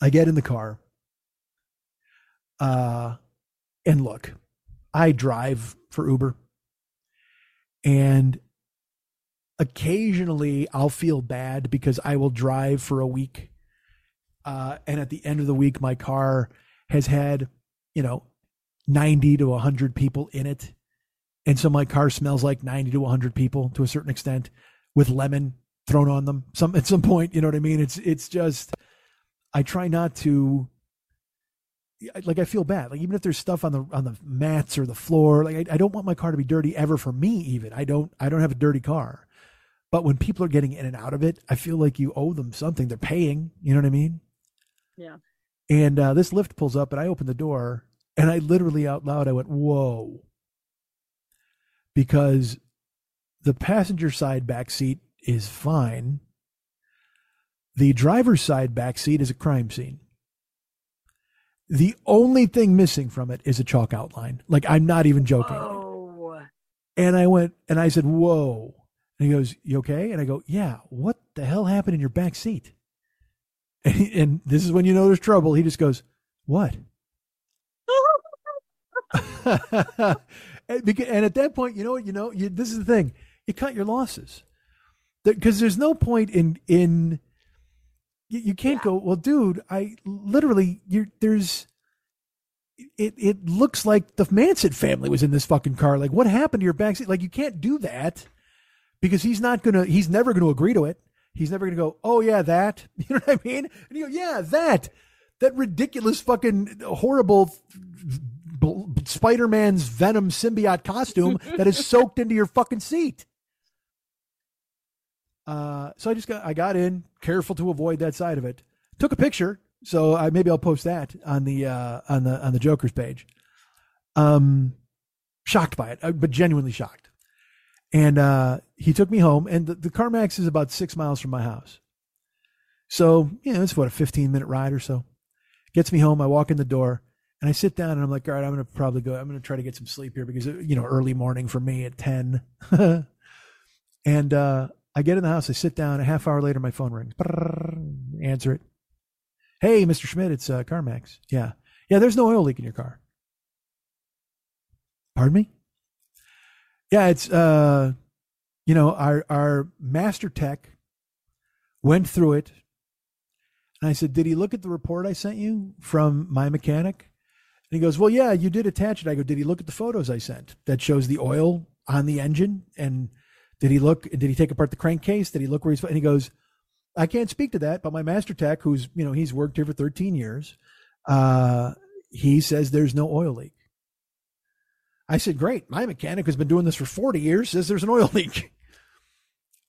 I get in the car. Uh, and look, I drive for Uber and occasionally I'll feel bad because I will drive for a week. Uh, and at the end of the week, my car has had, you know, 90 to 100 people in it. And so my car smells like 90 to 100 people to a certain extent with lemon thrown on them some at some point, you know what I mean? It's it's just I try not to like I feel bad. Like even if there's stuff on the on the mats or the floor, like I, I don't want my car to be dirty ever for me even. I don't I don't have a dirty car. But when people are getting in and out of it, I feel like you owe them something. They're paying, you know what I mean? Yeah. And uh, this Lyft pulls up and I open the door and I literally out loud, I went, whoa. Because the passenger side back seat is fine. The driver's side back seat is a crime scene. The only thing missing from it is a chalk outline. Like, I'm not even joking. Oh. And I went, and I said, whoa. And he goes, you okay? And I go, yeah, what the hell happened in your back seat? And, he, and this is when you know there's trouble. He just goes, what? and at that point, you know what? You know, you, this is the thing. You cut your losses because there's no point in in you, you can't go. Well, dude, I literally you there's it. It looks like the Manson family was in this fucking car. Like, what happened to your backseat? Like, you can't do that because he's not gonna. He's never gonna agree to it. He's never gonna go. Oh yeah, that. You know what I mean? And you go, yeah, that. That ridiculous fucking horrible Spider Man's Venom symbiote costume that is soaked into your fucking seat. Uh, so I just got I got in, careful to avoid that side of it. Took a picture, so I maybe I'll post that on the uh, on the on the Joker's page. Um, shocked by it, uh, but genuinely shocked. And uh, he took me home, and the, the CarMax is about six miles from my house. So you know, it's what a fifteen minute ride or so. Gets me home. I walk in the door. And I sit down and I'm like, all right, I'm going to probably go, I'm going to try to get some sleep here because, you know, early morning for me at 10. and uh, I get in the house, I sit down, a half hour later, my phone rings. Answer it. Hey, Mr. Schmidt, it's uh, CarMax. Yeah. Yeah, there's no oil leak in your car. Pardon me? Yeah, it's, uh, you know, our, our master tech went through it. And I said, Did he look at the report I sent you from my mechanic? And he goes, Well, yeah, you did attach it. I go, Did he look at the photos I sent that shows the oil on the engine? And did he look, did he take apart the crankcase? Did he look where he's, and he goes, I can't speak to that, but my master tech, who's, you know, he's worked here for 13 years, uh, he says there's no oil leak. I said, Great. My mechanic who's been doing this for 40 years says there's an oil leak.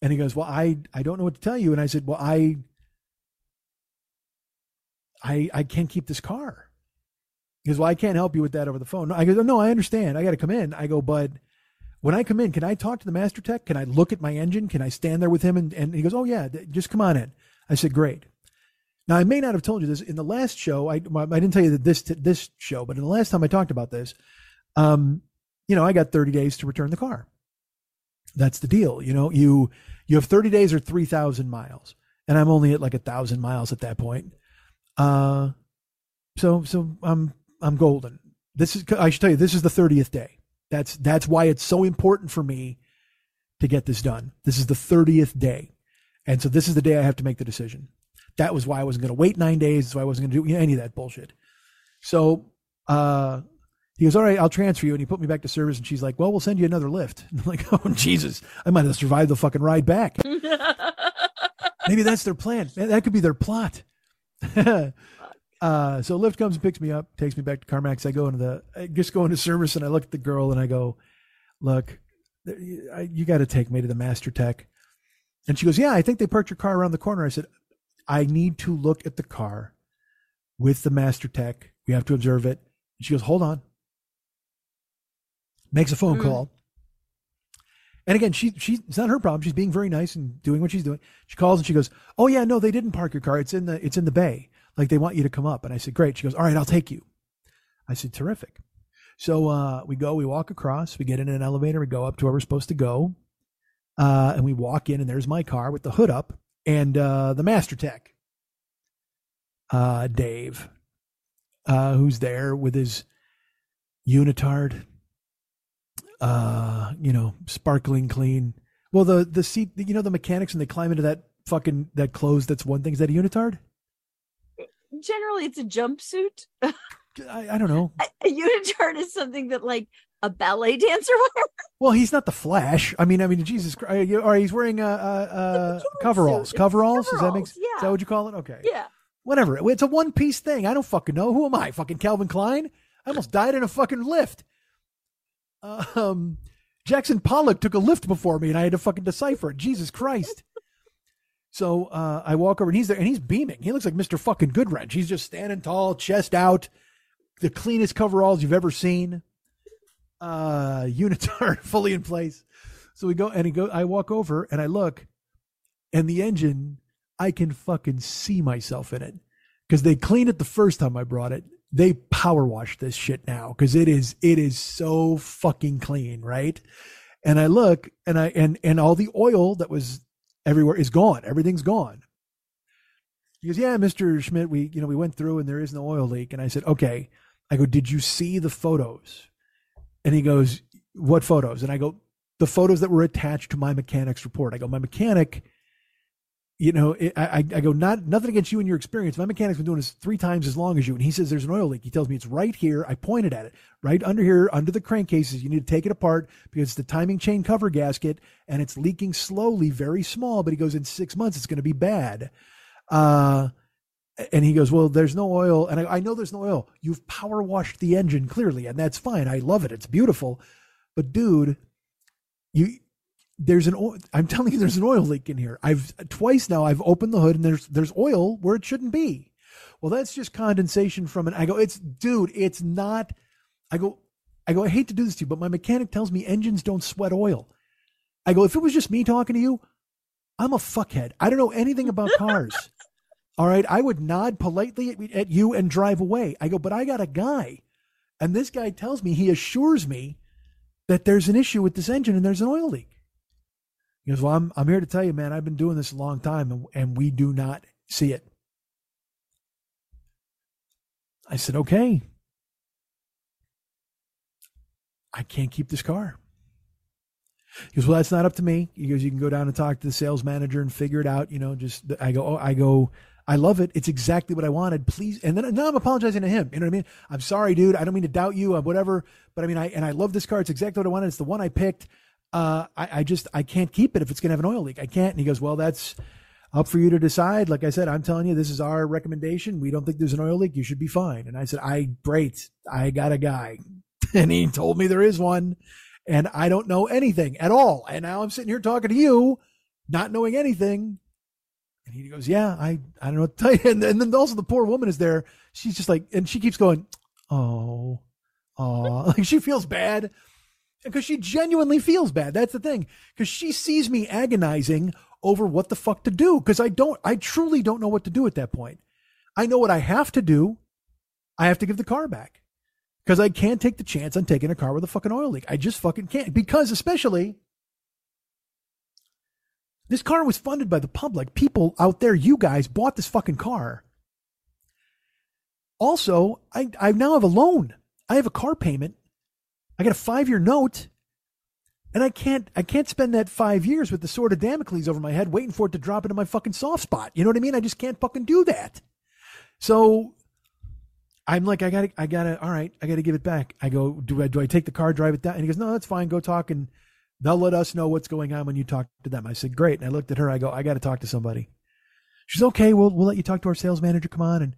And he goes, Well, I, I don't know what to tell you. And I said, Well, I, I, I can't keep this car. He goes, Well, I can't help you with that over the phone. No, I go, No, I understand. I got to come in. I go, But when I come in, can I talk to the master tech? Can I look at my engine? Can I stand there with him? And, and he goes, Oh, yeah, just come on in. I said, Great. Now, I may not have told you this in the last show. I, I didn't tell you that this, this show, but in the last time I talked about this, um, you know, I got 30 days to return the car. That's the deal. You know, you, you have 30 days or 3,000 miles, and I'm only at like a thousand miles at that point. Uh, so, so I'm, I'm golden. This is, I should tell you, this is the 30th day. That's, that's why it's so important for me to get this done. This is the 30th day. And so this is the day I have to make the decision. That was why I wasn't going to wait nine days. That's why I wasn't going to do any of that bullshit. So, uh, he goes, all right, I'll transfer you. And he put me back to service. And she's like, well, we'll send you another Lyft. And I'm like, oh, Jesus, I might have survived the fucking ride back. Maybe that's their plan. That could be their plot. uh, so Lyft comes and picks me up, takes me back to CarMax. I go into the, I just go into service and I look at the girl and I go, look, I- you got to take me to the master tech. And she goes, yeah, I think they parked your car around the corner. I said, I need to look at the car with the master tech. We have to observe it. And she goes, hold on. Makes a phone Mm. call. And again, she she it's not her problem. She's being very nice and doing what she's doing. She calls and she goes, "Oh yeah, no, they didn't park your car. It's in the it's in the bay. Like they want you to come up." And I said, "Great." She goes, "All right, I'll take you." I said, "Terrific." So uh, we go, we walk across, we get in an elevator, we go up to where we're supposed to go, uh, and we walk in, and there's my car with the hood up and uh, the master tech, uh, Dave, uh, who's there with his unitard, uh, you know, sparkling clean. Well, the the seat, you know, the mechanics, and they climb into that fucking that clothes. That's one thing. Is that a unitard? Generally, it's a jumpsuit. I, I don't know. A, unitard is something that like a ballet dancer wears. Well, he's not the Flash. I mean, I mean, Jesus Christ. Or he's wearing uh, uh, uh, a coveralls. Coveralls. Does that make? Coveralls, Is yeah. that what you call it? Okay. Yeah. Whatever. It's a one piece thing. I don't fucking know. Who am I? Fucking Calvin Klein? I almost died in a fucking Lyft. Um, Jackson Pollock took a Lyft before me, and I had to fucking decipher it. Jesus Christ. So uh, I walk over, and he's there, and he's beaming. He looks like Mister Fucking Goodwrench. He's just standing tall, chest out, the cleanest coveralls you've ever seen. Uh, unitard fully in place. So we go, and he go. I walk over, and I look, and the engine I can fucking see myself in it because they cleaned it the first time I brought it. They power wash this shit now because it is it is so fucking clean, right? And I look and I and and all the oil that was everywhere is gone. Everything's gone. He goes, yeah, Mister Schmidt, we you know we went through and there is no oil leak. And I said, okay. I go, did you see the photos? And he goes, what photos? And I go, the photos that were attached to my mechanic's report. I go, my mechanic you know, it, I, I go, not nothing against you and your experience. My mechanic's been doing this three times as long as you. And he says there's an oil leak. He tells me it's right here. I pointed at it, right under here, under the crankcases. You need to take it apart because it's the timing chain cover gasket and it's leaking slowly, very small. But he goes, in six months, it's going to be bad. Uh, and he goes, well, there's no oil. And I, I know there's no oil. You've power washed the engine clearly, and that's fine. I love it. It's beautiful. But dude, you there's an oil, I'm telling you there's an oil leak in here. I've twice now I've opened the hood and there's there's oil where it shouldn't be. Well, that's just condensation from an I go, it's dude, it's not I go I go, I hate to do this to you, but my mechanic tells me engines don't sweat oil. I go, if it was just me talking to you, I'm a fuckhead. I don't know anything about cars. All right. I would nod politely at, at you and drive away. I go, but I got a guy. And this guy tells me, he assures me that there's an issue with this engine and there's an oil leak. He goes, Well, I'm, I'm here to tell you, man, I've been doing this a long time and, and we do not see it. I said, Okay. I can't keep this car. He goes, Well, that's not up to me. He goes, You can go down and talk to the sales manager and figure it out. You know, just, I go, oh, I go, I love it. It's exactly what I wanted. Please. And then now I'm apologizing to him. You know what I mean? I'm sorry, dude. I don't mean to doubt you, uh, whatever. But I mean, I, and I love this car. It's exactly what I wanted. It's the one I picked. Uh, I, I just, I can't keep it if it's going to have an oil leak. I can't. And he goes, Well, that's up for you to decide. Like I said, I'm telling you, this is our recommendation. We don't think there's an oil leak. You should be fine. And I said, I, great. I got a guy. and he told me there is one and I don't know anything at all. And now I'm sitting here talking to you, not knowing anything. And he goes, Yeah, I, I don't know what to tell you. And, and then also the poor woman is there. She's just like, and she keeps going, Oh, oh, like she feels bad because she genuinely feels bad. That's the thing. Because she sees me agonizing over what the fuck to do. Because I don't, I truly don't know what to do at that point. I know what I have to do. I have to give the car back because I can't take the chance on taking a car with a fucking oil leak. I just fucking can't. Because especially this car was funded by the public. People out there, you guys bought this fucking car. Also, I, I now have a loan. I have a car payment. I got a five year note. And I can't I can't spend that five years with the sword of Damocles over my head waiting for it to drop into my fucking soft spot. You know what I mean? I just can't fucking do that. So I'm like, I gotta, I gotta, all right, I gotta give it back. I go, do I, do I take the car, drive it down? And he goes, no, that's fine. Go talk and they'll let us know what's going on when you talk to them. I said, great. And I looked at her. I go, I got to talk to somebody. She's okay. We'll, we'll let you talk to our sales manager. Come on. And,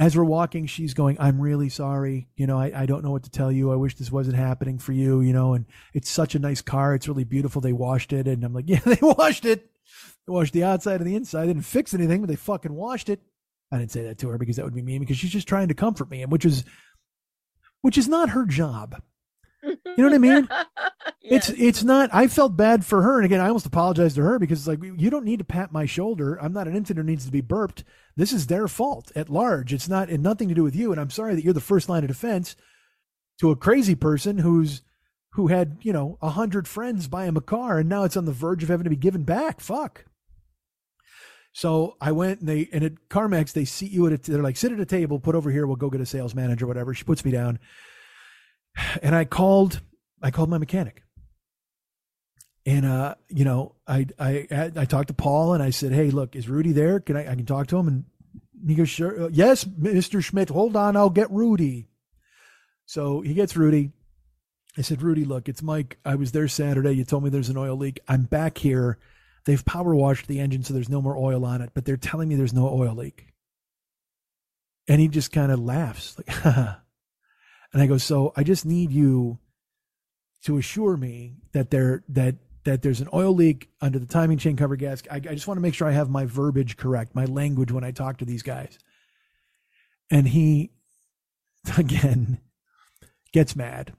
as we're walking, she's going, I'm really sorry. You know, I, I don't know what to tell you. I wish this wasn't happening for you, you know, and it's such a nice car. It's really beautiful. They washed it. And I'm like, yeah, they washed it. They washed the outside and the inside. They didn't fix anything, but they fucking washed it. I didn't say that to her because that would be mean because she's just trying to comfort me, and which is, which is not her job. You know what I mean? It's it's not. I felt bad for her, and again, I almost apologized to her because it's like you don't need to pat my shoulder. I'm not an infant who needs to be burped. This is their fault at large. It's not and nothing to do with you. And I'm sorry that you're the first line of defense to a crazy person who's who had you know a hundred friends buy him a car, and now it's on the verge of having to be given back. Fuck. So I went and they and at CarMax they seat you at a they're like sit at a table, put over here, we'll go get a sales manager, whatever. She puts me down, and I called I called my mechanic, and uh you know I I I talked to Paul and I said, hey, look, is Rudy there? Can I I can talk to him? And he goes, sure, uh, yes, Mister Schmidt. Hold on, I'll get Rudy. So he gets Rudy. I said, Rudy, look, it's Mike. I was there Saturday. You told me there's an oil leak. I'm back here. They've power washed the engine so there's no more oil on it, but they're telling me there's no oil leak. And he just kind of laughs, like, and I go, so I just need you to assure me that there that that there's an oil leak under the timing chain cover gasket. I, I just want to make sure I have my verbiage correct, my language when I talk to these guys. And he, again, gets mad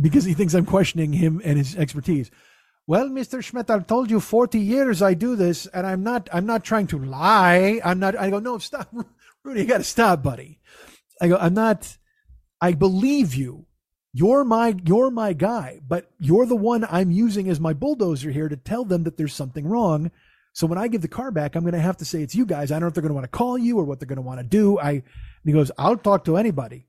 because he thinks I'm questioning him and his expertise. Well, Mr. Schmidt, I've told you 40 years I do this and I'm not, I'm not trying to lie. I'm not, I go, no, stop. Rudy, you got to stop, buddy. I go, I'm not, I believe you. You're my, you're my guy, but you're the one I'm using as my bulldozer here to tell them that there's something wrong. So when I give the car back, I'm going to have to say it's you guys. I don't know if they're going to want to call you or what they're going to want to do. I, he goes, I'll talk to anybody.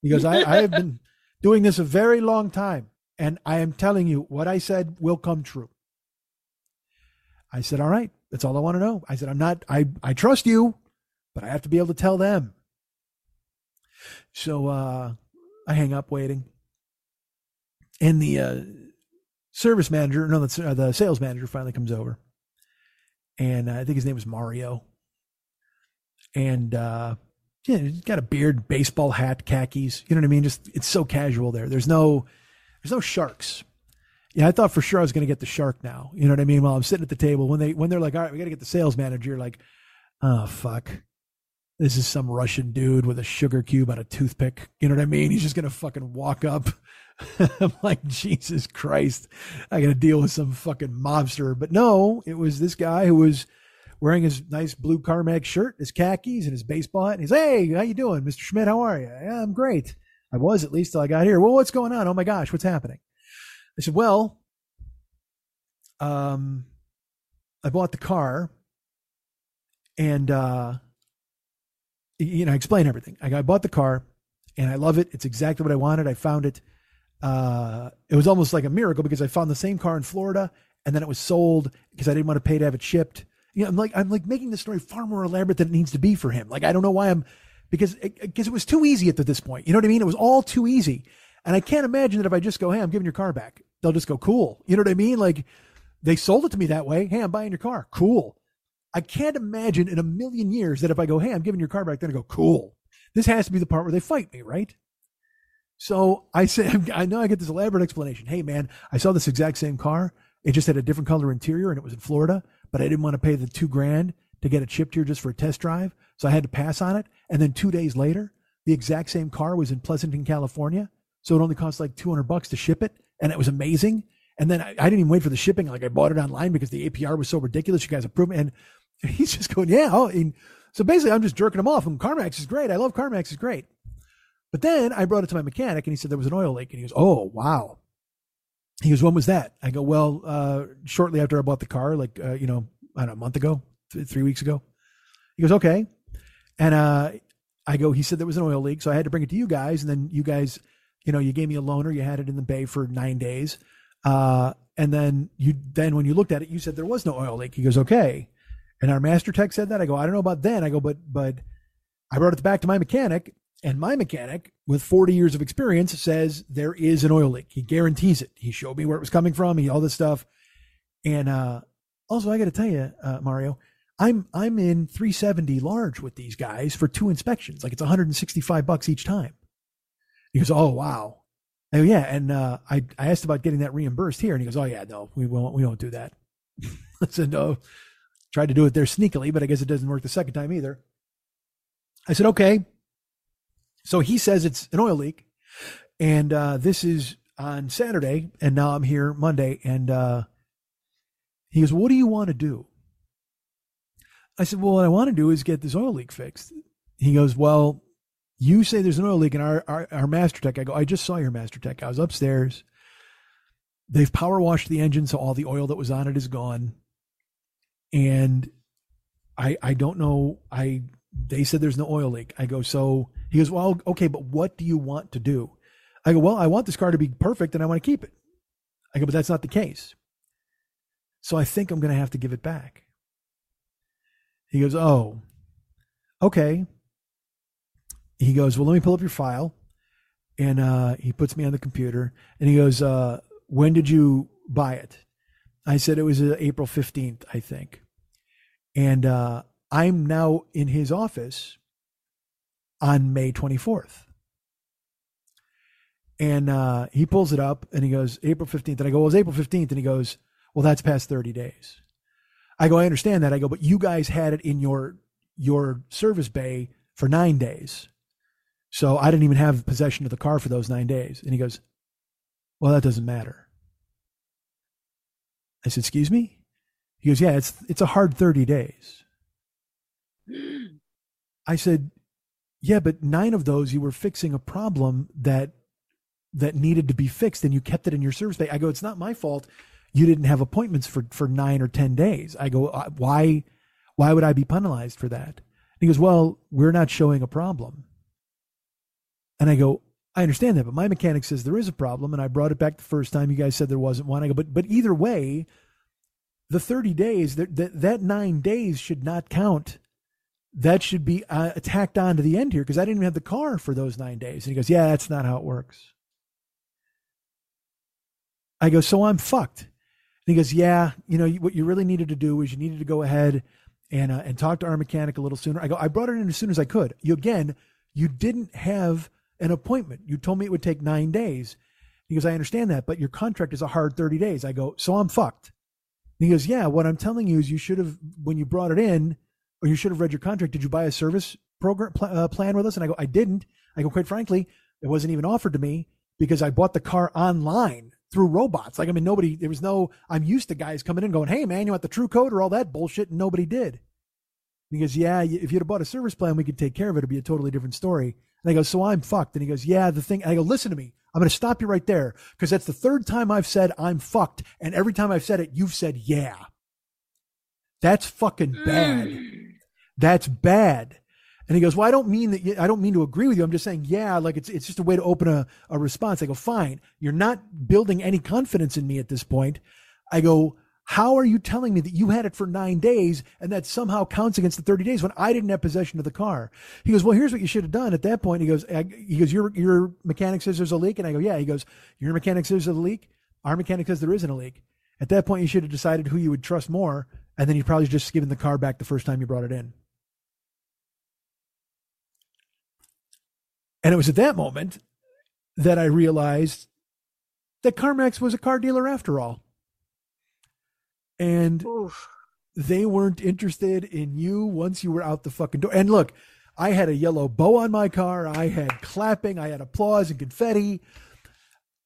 He goes, I, I have been doing this a very long time. And I am telling you, what I said will come true. I said, all right, that's all I want to know. I said, I'm not, I, I trust you, but I have to be able to tell them. So uh, I hang up waiting. And the uh, service manager, no, the, uh, the sales manager finally comes over. And uh, I think his name was Mario. And uh, yeah, he's got a beard, baseball hat, khakis. You know what I mean? Just it's so casual there. There's no there's no sharks. Yeah, I thought for sure I was going to get the shark now. You know what I mean? While I'm sitting at the table, when they when they're like, "All right, we got to get the sales manager," like, "Oh fuck, this is some Russian dude with a sugar cube on a toothpick." You know what I mean? He's just going to fucking walk up. I'm like, Jesus Christ, I got to deal with some fucking mobster. But no, it was this guy who was wearing his nice blue CarMax shirt, his khakis, and his baseball hat. And he's, "Hey, how you doing, Mr. Schmidt? How are you?" Yeah, I'm great. I was at least till I got here. Well, what's going on? Oh my gosh, what's happening? I said, well, um, I bought the car and, uh, you know, I explain everything. I, I bought the car and I love it. It's exactly what I wanted. I found it. Uh, it was almost like a miracle because I found the same car in Florida and then it was sold because I didn't want to pay to have it shipped. You know, I'm like, I'm like making the story far more elaborate than it needs to be for him. Like, I don't know why I'm, because it, because it was too easy at this point. You know what I mean? It was all too easy. And I can't imagine that if I just go, hey, I'm giving your car back, they'll just go, cool. You know what I mean? Like they sold it to me that way. Hey, I'm buying your car. Cool. I can't imagine in a million years that if I go, hey, I'm giving your car back, then I go, cool. This has to be the part where they fight me, right? So I say, I know I get this elaborate explanation. Hey, man, I saw this exact same car. It just had a different color interior and it was in Florida, but I didn't want to pay the two grand to get it shipped here just for a test drive. So I had to pass on it. And then two days later, the exact same car was in Pleasanton, California. So it only cost like 200 bucks to ship it. And it was amazing. And then I, I didn't even wait for the shipping. Like I bought it online because the APR was so ridiculous. You guys approved it. And he's just going, yeah. Oh, and so basically I'm just jerking him off. And CarMax is great. I love CarMax is great. But then I brought it to my mechanic and he said there was an oil leak. And he goes, oh, wow. He goes, when was that? I go, well, uh, shortly after I bought the car, like, uh, you know, I don't know, a month ago, th- three weeks ago. He goes, okay. And uh, I go, he said there was an oil leak. So I had to bring it to you guys. And then you guys, you know, you gave me a loaner. You had it in the bay for nine days. Uh, and then you, then when you looked at it, you said there was no oil leak. He goes, okay. And our master tech said that. I go, I don't know about then. I go, but, but I brought it back to my mechanic and my mechanic with 40 years of experience says there is an oil leak. He guarantees it. He showed me where it was coming from. He, all this stuff. And, uh, also I got to tell you, uh, Mario, I'm I'm in 370 large with these guys for two inspections. Like it's 165 bucks each time. He goes, oh wow. I go, yeah, and uh, I I asked about getting that reimbursed here, and he goes, oh yeah, no, we won't we won't do that. I said no. Tried to do it there sneakily, but I guess it doesn't work the second time either. I said okay. So he says it's an oil leak, and uh, this is on Saturday, and now I'm here Monday, and uh, he goes, "What do you want to do?" I said, "Well, what I want to do is get this oil leak fixed." He goes, "Well, you say there's an oil leak in our, our, our master tech. I go, I just saw your master tech. I was upstairs. They've power washed the engine, so all the oil that was on it is gone. And I I don't know. I they said there's no oil leak. I go, so he goes, Well, okay, but what do you want to do? I go, Well, I want this car to be perfect and I want to keep it. I go, but that's not the case. So I think I'm gonna have to give it back. He goes, Oh, okay he goes, Well, let me pull up your file. And uh, he puts me on the computer and he goes, uh, When did you buy it? I said it was uh, April 15th, I think. And uh, I'm now in his office on May 24th. And uh, he pulls it up and he goes, April 15th. And I go, Well, it's April 15th. And he goes, Well, that's past 30 days. I go, I understand that. I go, but you guys had it in your your service bay for nine days. So I didn't even have possession of the car for those nine days. And he goes, Well, that doesn't matter. I said, Excuse me? He goes, Yeah, it's it's a hard 30 days. I said, Yeah, but nine of those you were fixing a problem that that needed to be fixed and you kept it in your service bay. I go, It's not my fault you didn't have appointments for, for nine or ten days. I go, uh, why why would I be penalized for that? And he goes, Well, we're not showing a problem. And I go, I understand that, but my mechanic says there is a problem, and I brought it back the first time. You guys said there wasn't one. I go, but but either way, the 30 days that that, that nine days should not count. That should be uh, tacked on to the end here because I didn't even have the car for those nine days. And he goes, Yeah, that's not how it works. I go, So I'm fucked. And he goes, Yeah, you know what you really needed to do is you needed to go ahead and uh, and talk to our mechanic a little sooner. I go, I brought it in as soon as I could. You again, you didn't have an appointment. You told me it would take nine days. He goes, I understand that, but your contract is a hard 30 days. I go, so I'm fucked. He goes, yeah, what I'm telling you is you should have, when you brought it in, or you should have read your contract, did you buy a service program uh, plan with us? And I go, I didn't. I go, quite frankly, it wasn't even offered to me because I bought the car online through robots. Like, I mean, nobody, there was no, I'm used to guys coming in going, hey, man, you want the TruCoat or all that bullshit? And nobody did. He goes, yeah, if you'd have bought a service plan, we could take care of it. It'd be a totally different story. And I go, so I'm fucked. And he goes, yeah, the thing. And I go, listen to me. I'm going to stop you right there because that's the third time I've said I'm fucked. And every time I've said it, you've said, yeah. That's fucking bad. Mm. That's bad. And he goes, well, I don't mean that. I don't mean to agree with you. I'm just saying, yeah, like it's, it's just a way to open a, a response. I go, fine. You're not building any confidence in me at this point. I go, how are you telling me that you had it for nine days and that somehow counts against the 30 days when I didn't have possession of the car? He goes, well, here's what you should have done at that point. He goes, he goes, your, your mechanic says there's a leak. And I go, yeah. He goes, your mechanic says there's a leak. Our mechanic says there isn't a leak. At that point, you should have decided who you would trust more. And then you probably just given the car back the first time you brought it in. And it was at that moment that I realized that CarMax was a car dealer after all and Oof. they weren't interested in you once you were out the fucking door. And look, I had a yellow bow on my car. I had clapping. I had applause and confetti.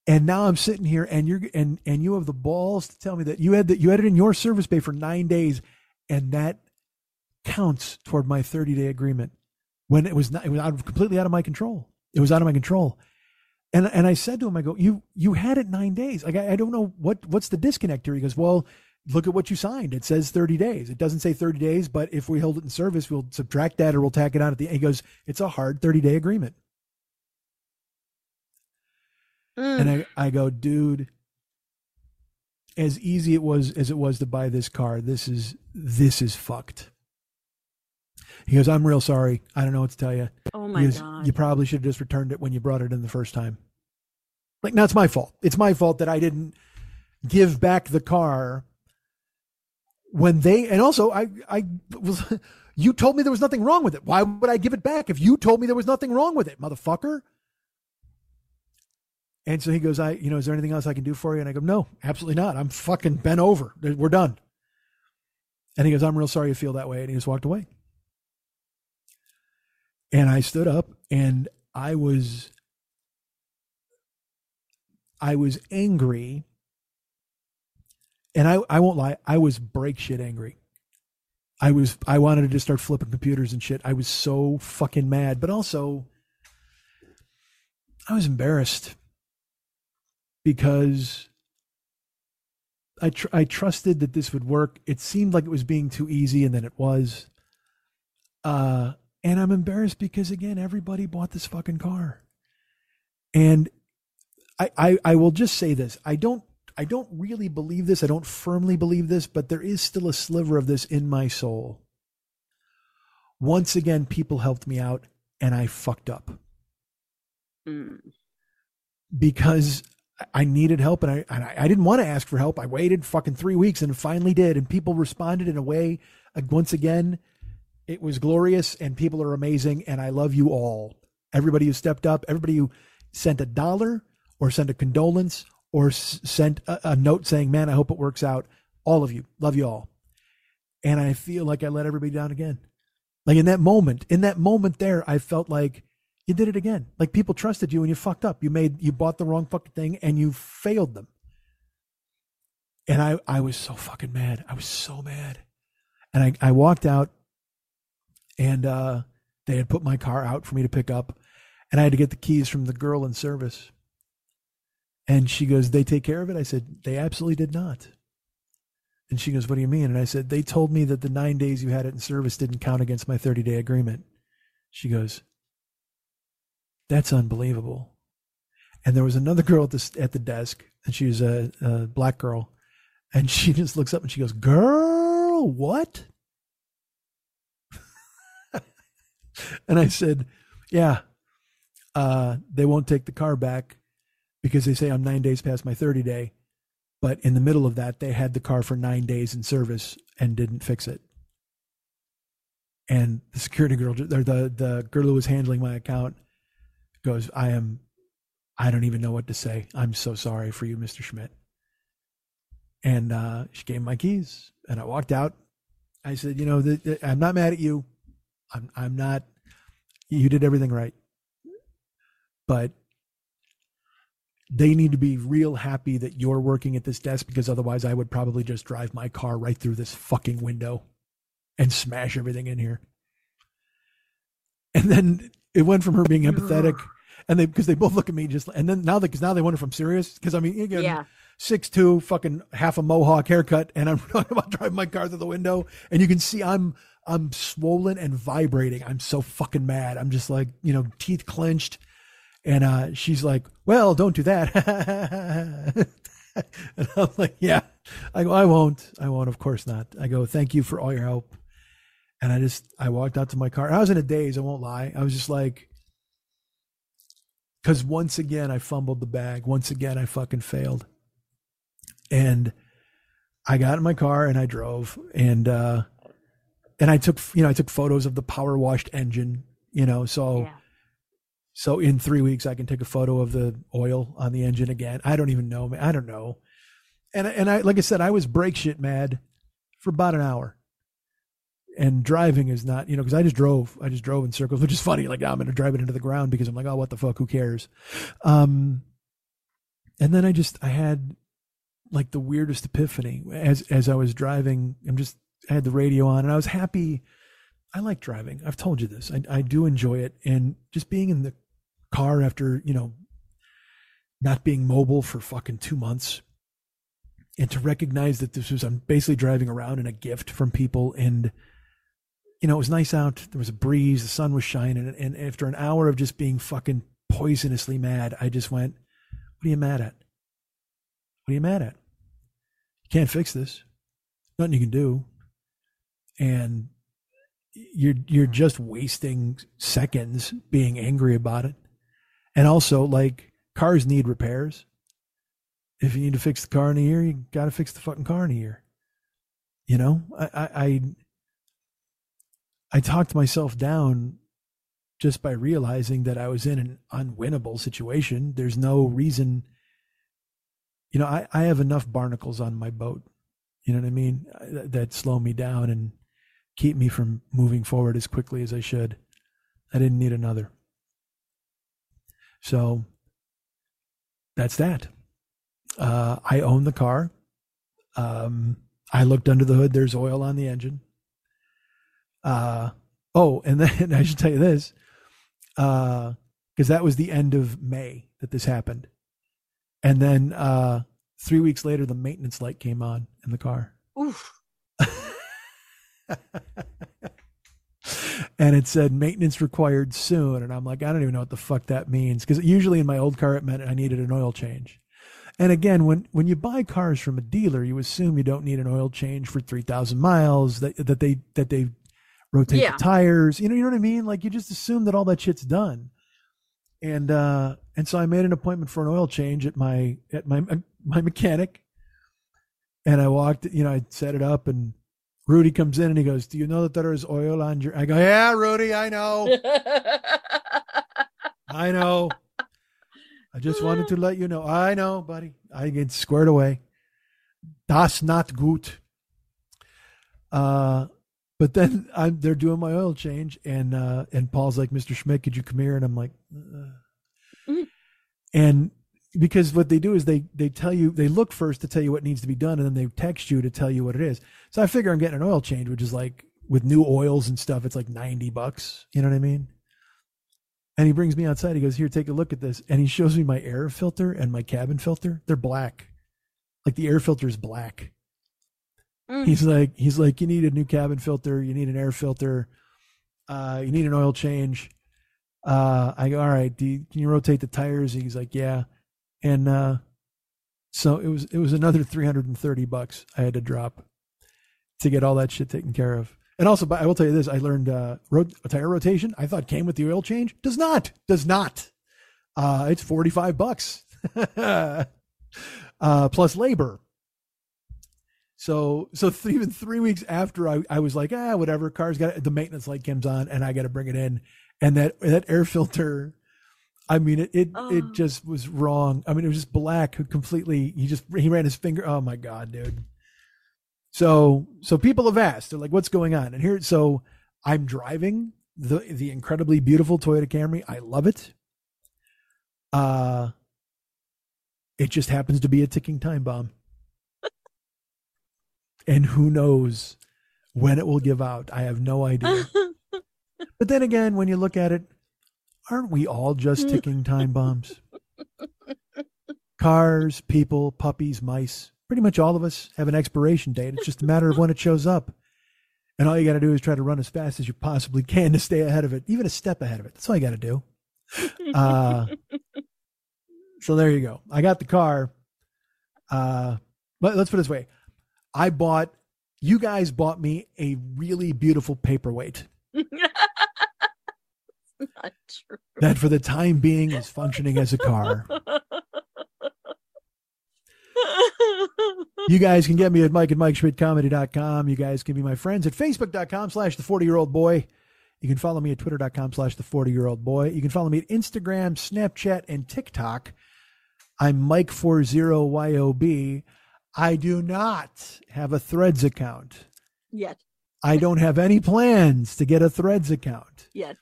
And now I'm sitting here, and you're and and you have the balls to tell me that you had that you had it in your service bay for nine days, and that counts toward my 30 day agreement when it was not it was out, completely out of my control. It was out of my control. And and I said to him, I go, you you had it nine days. Like I, I don't know what what's the disconnect here. He goes, well, look at what you signed. It says 30 days. It doesn't say 30 days, but if we hold it in service, we'll subtract that or we'll tack it on at the end. He goes, it's a hard 30 day agreement. Mm. And I, I go, dude, as easy it was as it was to buy this car, this is this is fucked. He goes, I'm real sorry. I don't know what to tell you. Oh my goes, god! You probably should have just returned it when you brought it in the first time. Like, that's my fault. It's my fault that I didn't give back the car when they and also I I was you told me there was nothing wrong with it. Why would I give it back if you told me there was nothing wrong with it, motherfucker? And so he goes, I, you know, is there anything else I can do for you? And I go, no, absolutely not. I'm fucking bent over. We're done. And he goes, I'm real sorry you feel that way. And he just walked away. And I stood up and I was, I was angry. And I, I won't lie, I was break shit angry. I was, I wanted to just start flipping computers and shit. I was so fucking mad, but also I was embarrassed because I tr- I trusted that this would work. It seemed like it was being too easy, and then it was. Uh, and I'm embarrassed because again, everybody bought this fucking car, and I, I I will just say this: I don't I don't really believe this. I don't firmly believe this, but there is still a sliver of this in my soul. Once again, people helped me out, and I fucked up. Mm. because I needed help and I, and I didn't want to ask for help. I waited fucking three weeks and finally did. And people responded in a way, once again, it was glorious and people are amazing. And I love you all. Everybody who stepped up, everybody who sent a dollar or sent a condolence or s- sent a, a note saying, man, I hope it works out. All of you, love you all. And I feel like I let everybody down again. Like in that moment, in that moment there, I felt like you did it again. Like people trusted you and you fucked up. You made you bought the wrong fucking thing and you failed them. And I I was so fucking mad. I was so mad. And I I walked out and uh they had put my car out for me to pick up and I had to get the keys from the girl in service. And she goes, "They take care of it?" I said, "They absolutely did not." And she goes, "What do you mean?" And I said, "They told me that the 9 days you had it in service didn't count against my 30-day agreement." She goes, that's unbelievable. And there was another girl at the at the desk, and she was a, a black girl, and she just looks up and she goes, "Girl, what?" and I said, "Yeah, uh, they won't take the car back because they say I'm nine days past my thirty day, but in the middle of that, they had the car for nine days in service and didn't fix it." And the security girl, the the girl who was handling my account, goes, I am, I don't even know what to say. I'm so sorry for you, Mr. Schmidt. And uh, she gave my keys and I walked out. I said, you know, the, the, I'm not mad at you. I'm, I'm not, you did everything right. But they need to be real happy that you're working at this desk because otherwise I would probably just drive my car right through this fucking window and smash everything in here. And then it went from her being empathetic and they because they both look at me just and then now because now they wonder if I'm serious because I mean again Yeah. six two fucking half a mohawk haircut and I'm talking about driving my car through the window and you can see I'm I'm swollen and vibrating I'm so fucking mad I'm just like you know teeth clenched and uh she's like well don't do that. And I'm like yeah I go I won't. I won't of course not. I go thank you for all your help. And I just I walked out to my car. I was in a daze I won't lie. I was just like because once again I fumbled the bag. Once again I fucking failed. And I got in my car and I drove. And uh and I took you know I took photos of the power washed engine, you know, so Yeah. So in 3 weeks I can take a photo of the oil on the engine again. I don't even know. I don't know. And and I like I said I was break shit mad for about an hour. And driving is not, you know, because I just drove. I just drove in circles, which is funny. Like I'm going to drive it into the ground because I'm like, oh, what the fuck? Who cares? Um, and then I just I had like the weirdest epiphany as as I was driving. I'm just I had the radio on and I was happy. I like driving. I've told you this. I I do enjoy it, and just being in the car after you know not being mobile for fucking two months. And to recognize that this was I'm basically driving around in a gift from people and you know it was nice out. There was a breeze. The sun was shining. And, and after an hour of just being fucking poisonously mad I just went what are you mad at? What are you mad at? You can't fix this. Nothing you can do. And you're you're hmm. just wasting seconds being angry about it and also like cars need repairs if you need to fix the car in a year, you got to fix the fucking car in a year. You know, I, I, I, I talked myself down just by realizing that I was in an unwinnable situation. There's no reason, you know, I, I have enough barnacles on my boat. You know what I mean? That, that slow me down and keep me from moving forward as quickly as I should. I didn't need another. So that's that. Uh, I own the car. Um, I looked under the hood. There's oil on the engine. Uh, oh, and then I should tell you this, because uh, that was the end of May that this happened, and then uh, three weeks later, the maintenance light came on in the car. Oof. and it said maintenance required soon, and I'm like, I don't even know what the fuck that means, because usually in my old car it meant I needed an oil change. And again, when when you buy cars from a dealer, you assume you don't need an oil change for three thousand miles. That that they that they rotate Yeah. the tires. You know, you know what I mean? Like you just assume that all that shit's done. And uh and so I made an appointment for an oil change at my at my my mechanic. And I walked, you know, I set it up and Rudy comes in and he goes, "Do you know that there is oil on your?" I go, "Yeah, Rudy, I know, I know. I just wanted to let you know. I know, buddy. I get squared away. Das not gut. Uh, but then I'm they're doing my oil change, and uh, and Paul's like, "Mr. Schmidt, could you come here?" And I'm like, uh. Mhm. and because what they do is they they tell you they look first to tell you what needs to be done, and then they text you to tell you what it is. So I figure I'm getting an oil change, which is like with new oils and stuff, it's like ninety bucks. You know what I mean? And he brings me outside. He goes, "Here, take a look at this." And he shows me my air filter and my cabin filter. They're black, like the air filter is black. Mm. He's like, he's like, you need a new cabin filter. You need an air filter. Uh, you need an oil change. Uh, I go, all right. Do you, can you rotate the tires? He's like, yeah. And uh, so it was it was another three hundred and thirty bucks I had to drop to get all that shit taken care of. And also, I will tell you this: I learned uh, rot- tire rotation. I thought came with the oil change. Does not. Does not. Uh, it's forty five bucks uh, plus labor. So so th- even three weeks after I, I was like ah whatever car's got the maintenance light comes on and I got to bring it in and that that air filter I mean it it, Oh. it just was wrong. I mean it was just black who completely he just he ran his finger oh my god dude. So so people have asked they're like what's going on? And here so I'm driving the the incredibly beautiful Toyota Camry. I love it. Uh it just happens to be a ticking time bomb. And who knows when it will give out. I have no idea. But then again when you look at it aren't we all just ticking time bombs? Cars people puppies mice pretty much all of us have an expiration date. It's just a matter of when it shows up. And all you got to do is try to run as fast as you possibly can to stay ahead of it even a step ahead of it. That's all you got to do. Uh, so there you go. I got the car. Uh, but let's put it this way. I bought, you guys bought me a really beautiful paperweight Not true. that for the time being is functioning as a car. You guys can get me at Mike and Mike Schmidtcomedy.com. You guys can be my friends at Facebook.com slash the 40 year old boy. You can follow me at Twitter.com slash the 40 year old boy. You can follow me at Instagram, Snapchat, and TikTok. I'm Mike40YOB. I do not have a Threads account. yet, I don't have any plans to get a Threads account. yet.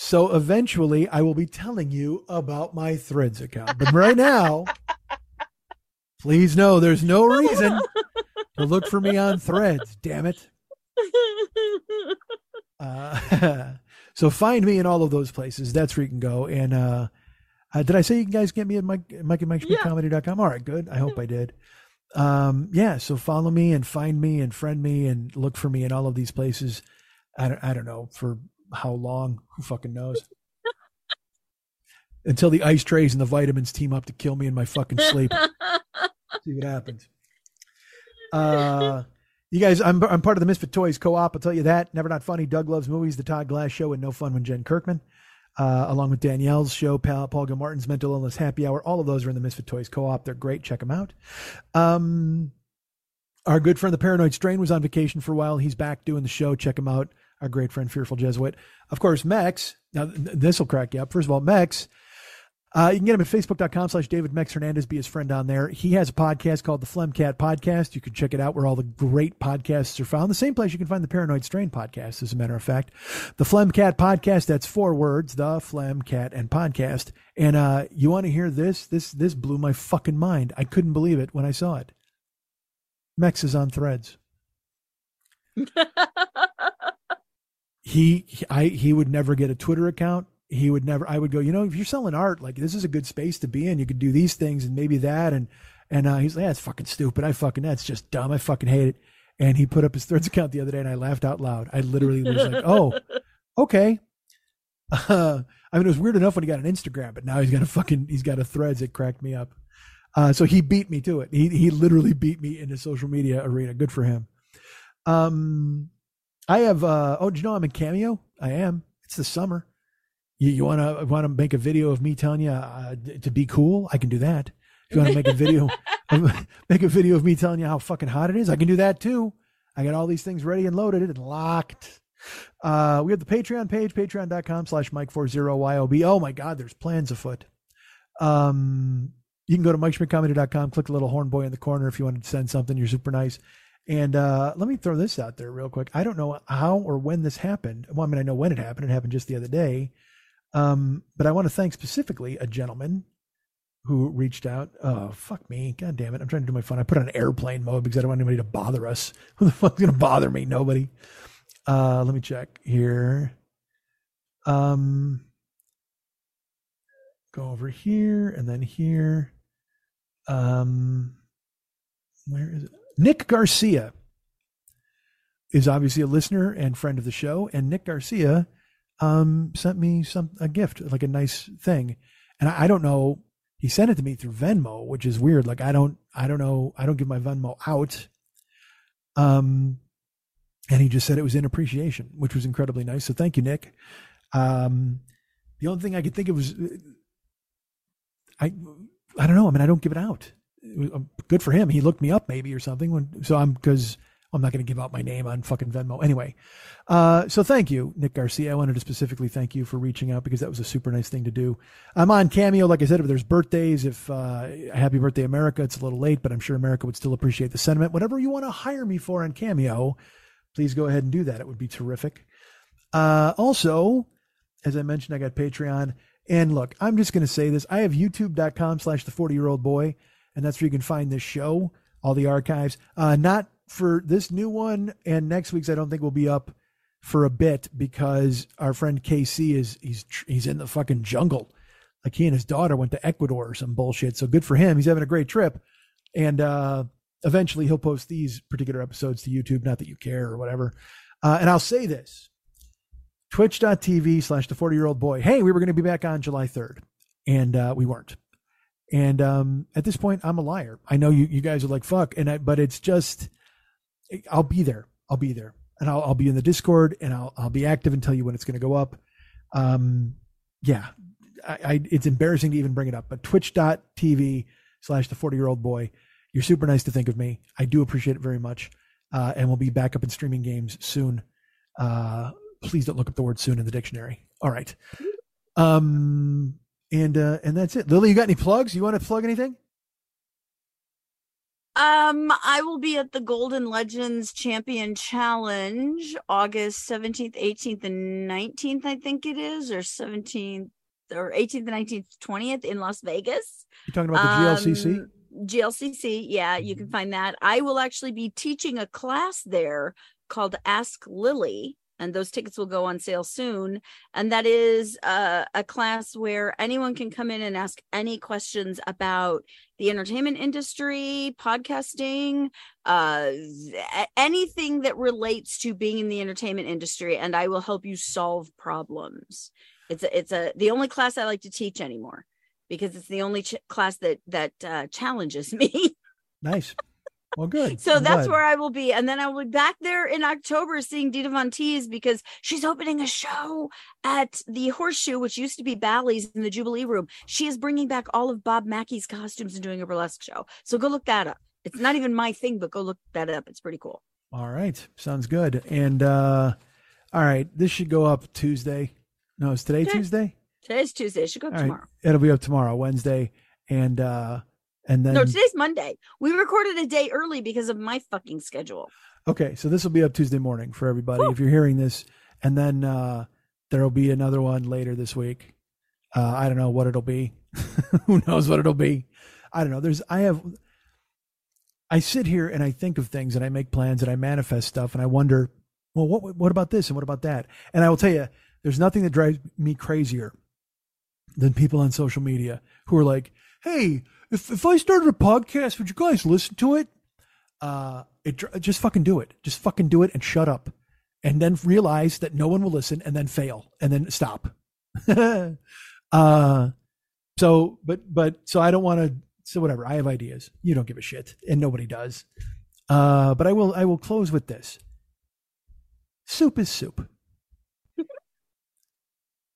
So eventually I will be telling you about my Threads account. But right now, please know there's no reason to look for me on Threads. Damn it. Uh, so find me in all of those places. That's where you can go. And uh, uh, did I say you guys get me at Mike, Mike and Mike Yeah. All right, good. I hope I did. Um, yeah, so follow me and find me and friend me and look for me in all of these places. I don't, I don't know for how long. Who fucking knows? Until the ice trays and the vitamins team up to kill me in my fucking sleep. See what happens. Uh, you guys, I'm I'm part of the Misfit Toys co-op. I'll tell you that. Never not funny. Doug loves movies. The Todd Glass Show and No Fun when Jen Kirkman, uh, along with Danielle's show, Paul, Paul Gilmartin's Mental Illness Happy Hour. All of those are in the Misfit Toys co-op. They're great. Check them out. Um. Our good friend, the Paranoid Strain, was on vacation for a while. He's back doing the show. Check him out. Our great friend, Fearful Jesuit. Of course, Mex. Now, th- this will crack you up. First of all, Mex. Uh, you can get him at facebook.com slash David Mex Hernandez. Be his friend on there. He has a podcast called the Flemcat Podcast. You can check it out where all the great podcasts are found. The same place you can find the Paranoid Strain podcast, as a matter of fact. The Flemcat Podcast, that's four words, the Flemcat and podcast. And uh, you want to hear this? This this blew my fucking mind. I couldn't believe it when I saw it. Mex is on threads. he I he would never get a Twitter account. He would never I would go, you know, if you're selling art, like this is a good space to be in. You could do these things and maybe that and and uh, he's like, yeah, fucking stupid. I fucking that's just dumb. I fucking hate it. And he put up his threads account the other day and I laughed out loud. I literally was like, Oh, okay. Uh, I mean it was weird enough when he got an Instagram, but now he's got a fucking he's got a threads that cracked me up. Uh, so he beat me to it. He he literally beat me in the social media arena. Good for him. Um, I have. Uh, oh, do you know I'm in Cameo? I am. It's the summer. You you want to want to make a video of me telling you uh, to be cool? I can do that. If you want to make a video, make a video of me telling you how fucking hot it is, I can do that too. I got all these things ready and loaded and locked. Uh, we have the Patreon page, patreon.com slash Mike40YOB. Oh my God, there's plans afoot. Um, you can go to MikeSchmidtComedy.com, click the little horn boy in the corner if you want to send something. You're super nice. And uh, let me throw this out there real quick. I don't know how or when this happened. Well, I mean, I know when it happened. It happened just the other day. Um, but I want to thank specifically a gentleman who reached out. Oh, fuck me. God damn it. I'm trying to do my fun. I put on airplane mode because I don't want anybody to bother us. Who the fuck's going to bother me? Nobody. Uh, let me check here. Um, go over here and then here. Um, where is it? Nick Garcia is obviously a listener and friend of the show, and Nick Garcia um, sent me some a gift, like a nice thing, and I, I don't know. He sent it to me through Venmo, which is weird. Like I don't, I don't know. I don't give my Venmo out. Um, and he just said it was in appreciation, which was incredibly nice. So thank you, Nick. Um, the only thing I could think of was I I don't know. I mean, I don't give it out. Was, um, good for him. He looked me up maybe or something. When so I'm because I'm not going to give out my name on fucking Venmo anyway. Uh, so thank you, Nick Garcia. I wanted to specifically thank you for reaching out because that was a super nice thing to do. I'm on Cameo, like I said. If there's birthdays, if uh, Happy Birthday America, it's a little late, but I'm sure America would still appreciate the sentiment. Whatever you want to hire me for on Cameo, please go ahead and do that. It would be terrific. Uh, also, as I mentioned, I got Patreon. And look, I'm just going to say this. I have youtube.com slash the 40 year old boy, and that's where you can find this show, all the archives. Uh, not for this new one, and next week's I don't think will be up for a bit because our friend KC is he's he's in the fucking jungle. Like he and his daughter went to Ecuador or some bullshit. So good for him. He's having a great trip. And uh eventually he'll post these particular episodes to YouTube, not that you care or whatever. Uh, and I'll say this twitch.tv slash the 40 year old boy. Hey, we were going to be back on July 3rd and uh, we weren't. And um, at this point, I'm a liar. I know you, you guys are like, fuck. And I, but it's just, I'll be there. I'll be there and I'll, I'll be in the discord and I'll, I'll be active and tell you when it's going to go up. Um, yeah, I, I, it's embarrassing to even bring it up, but twitch.tv slash the 40 year old boy. You're super nice to think of me. I do appreciate it very much. Uh, and we'll be back up in streaming games soon. Uh, please don't look up the word soon in the dictionary. All right. Um, and, uh, and that's it. Lily, you got any plugs? You want to plug anything? Um, I will be at the Golden Legends Champion Challenge August 17th, 18th, and 19th, I think it is, or 17th or 18th and 19th, 20th in Las Vegas. You're talking about the GLCC? Um, GLCC, yeah, you can find that. I will actually be teaching a class there called Ask Lily, and those tickets will go on sale soon. And that is uh, a class where anyone can come in and ask any questions about the entertainment industry, podcasting, uh, anything that relates to being in the entertainment industry, and I will help you solve problems. It's a, it's a the only class I like to teach anymore because it's the only ch- class that that uh, challenges me. Nice. Well, good. so I'm that's glad. where I will be, and then I will be back there in October seeing Dita Von Teese because she's opening a show at the Horseshoe, which used to be Bally's in the Jubilee Room. She is bringing back all of Bob Mackie's costumes and doing a burlesque show. So go look that up. It's not even my thing, but go look that up. It's pretty cool. All right, sounds good. And uh all right, this should go up Tuesday. No, is today Okay. Tuesday? Today's Tuesday. It should go All right, tomorrow. it'll be up tomorrow, Wednesday, and uh and then No, today's Monday. We recorded a day early because of my fucking schedule. Okay, so this will be up Tuesday morning for everybody if you're hearing this, and then uh, there'll be another one later this week. Uh, I don't know what it'll be. Who knows what it'll be? I don't know. There's I have I sit here and I think of things and I make plans and I manifest stuff and I wonder, well, what what about this and what about that? And I will tell you, there's nothing that drives me crazier than people on social media who are like, "Hey, if if I started a podcast, would you guys listen to it?" uh it just fucking do it. Just fucking do it and shut up. And then realize that no one will listen and then fail and then stop. Uh so but but so i don't want to so whatever. I have ideas. You don't give a shit and nobody does. Uh but i will i will close with this. Soup is soup.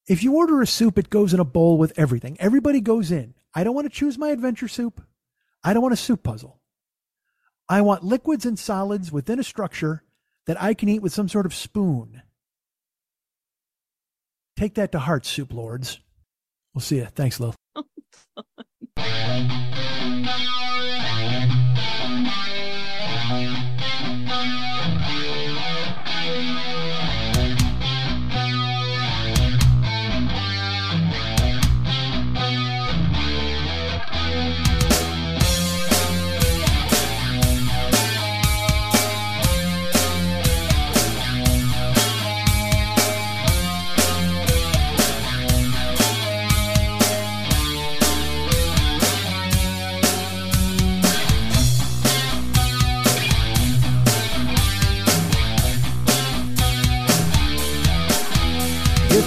If you order a soup it goes in a bowl with everything. Everybody goes in i don't want to choose my adventure soup i don't want a soup puzzle I want liquids and solids within a structure that I can eat with some sort of spoon. Take that to heart, soup lords. We'll see you. Thanks, Lil. Oh,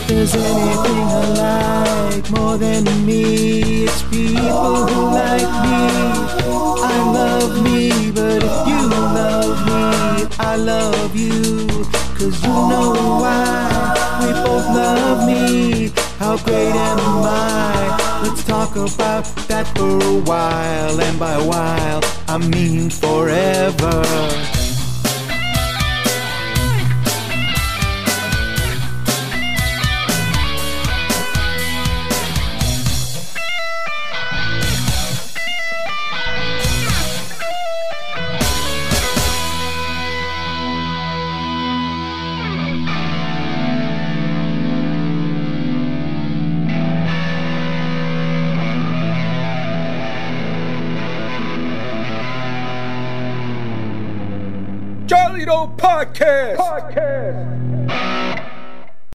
If there's anything I like more than me, it's people who like me. I love me, but if you love me, I love you. Cause you know why we both love me. How great am I? Let's talk about that for a while. And by while, I mean forever. Podcast. Podcast.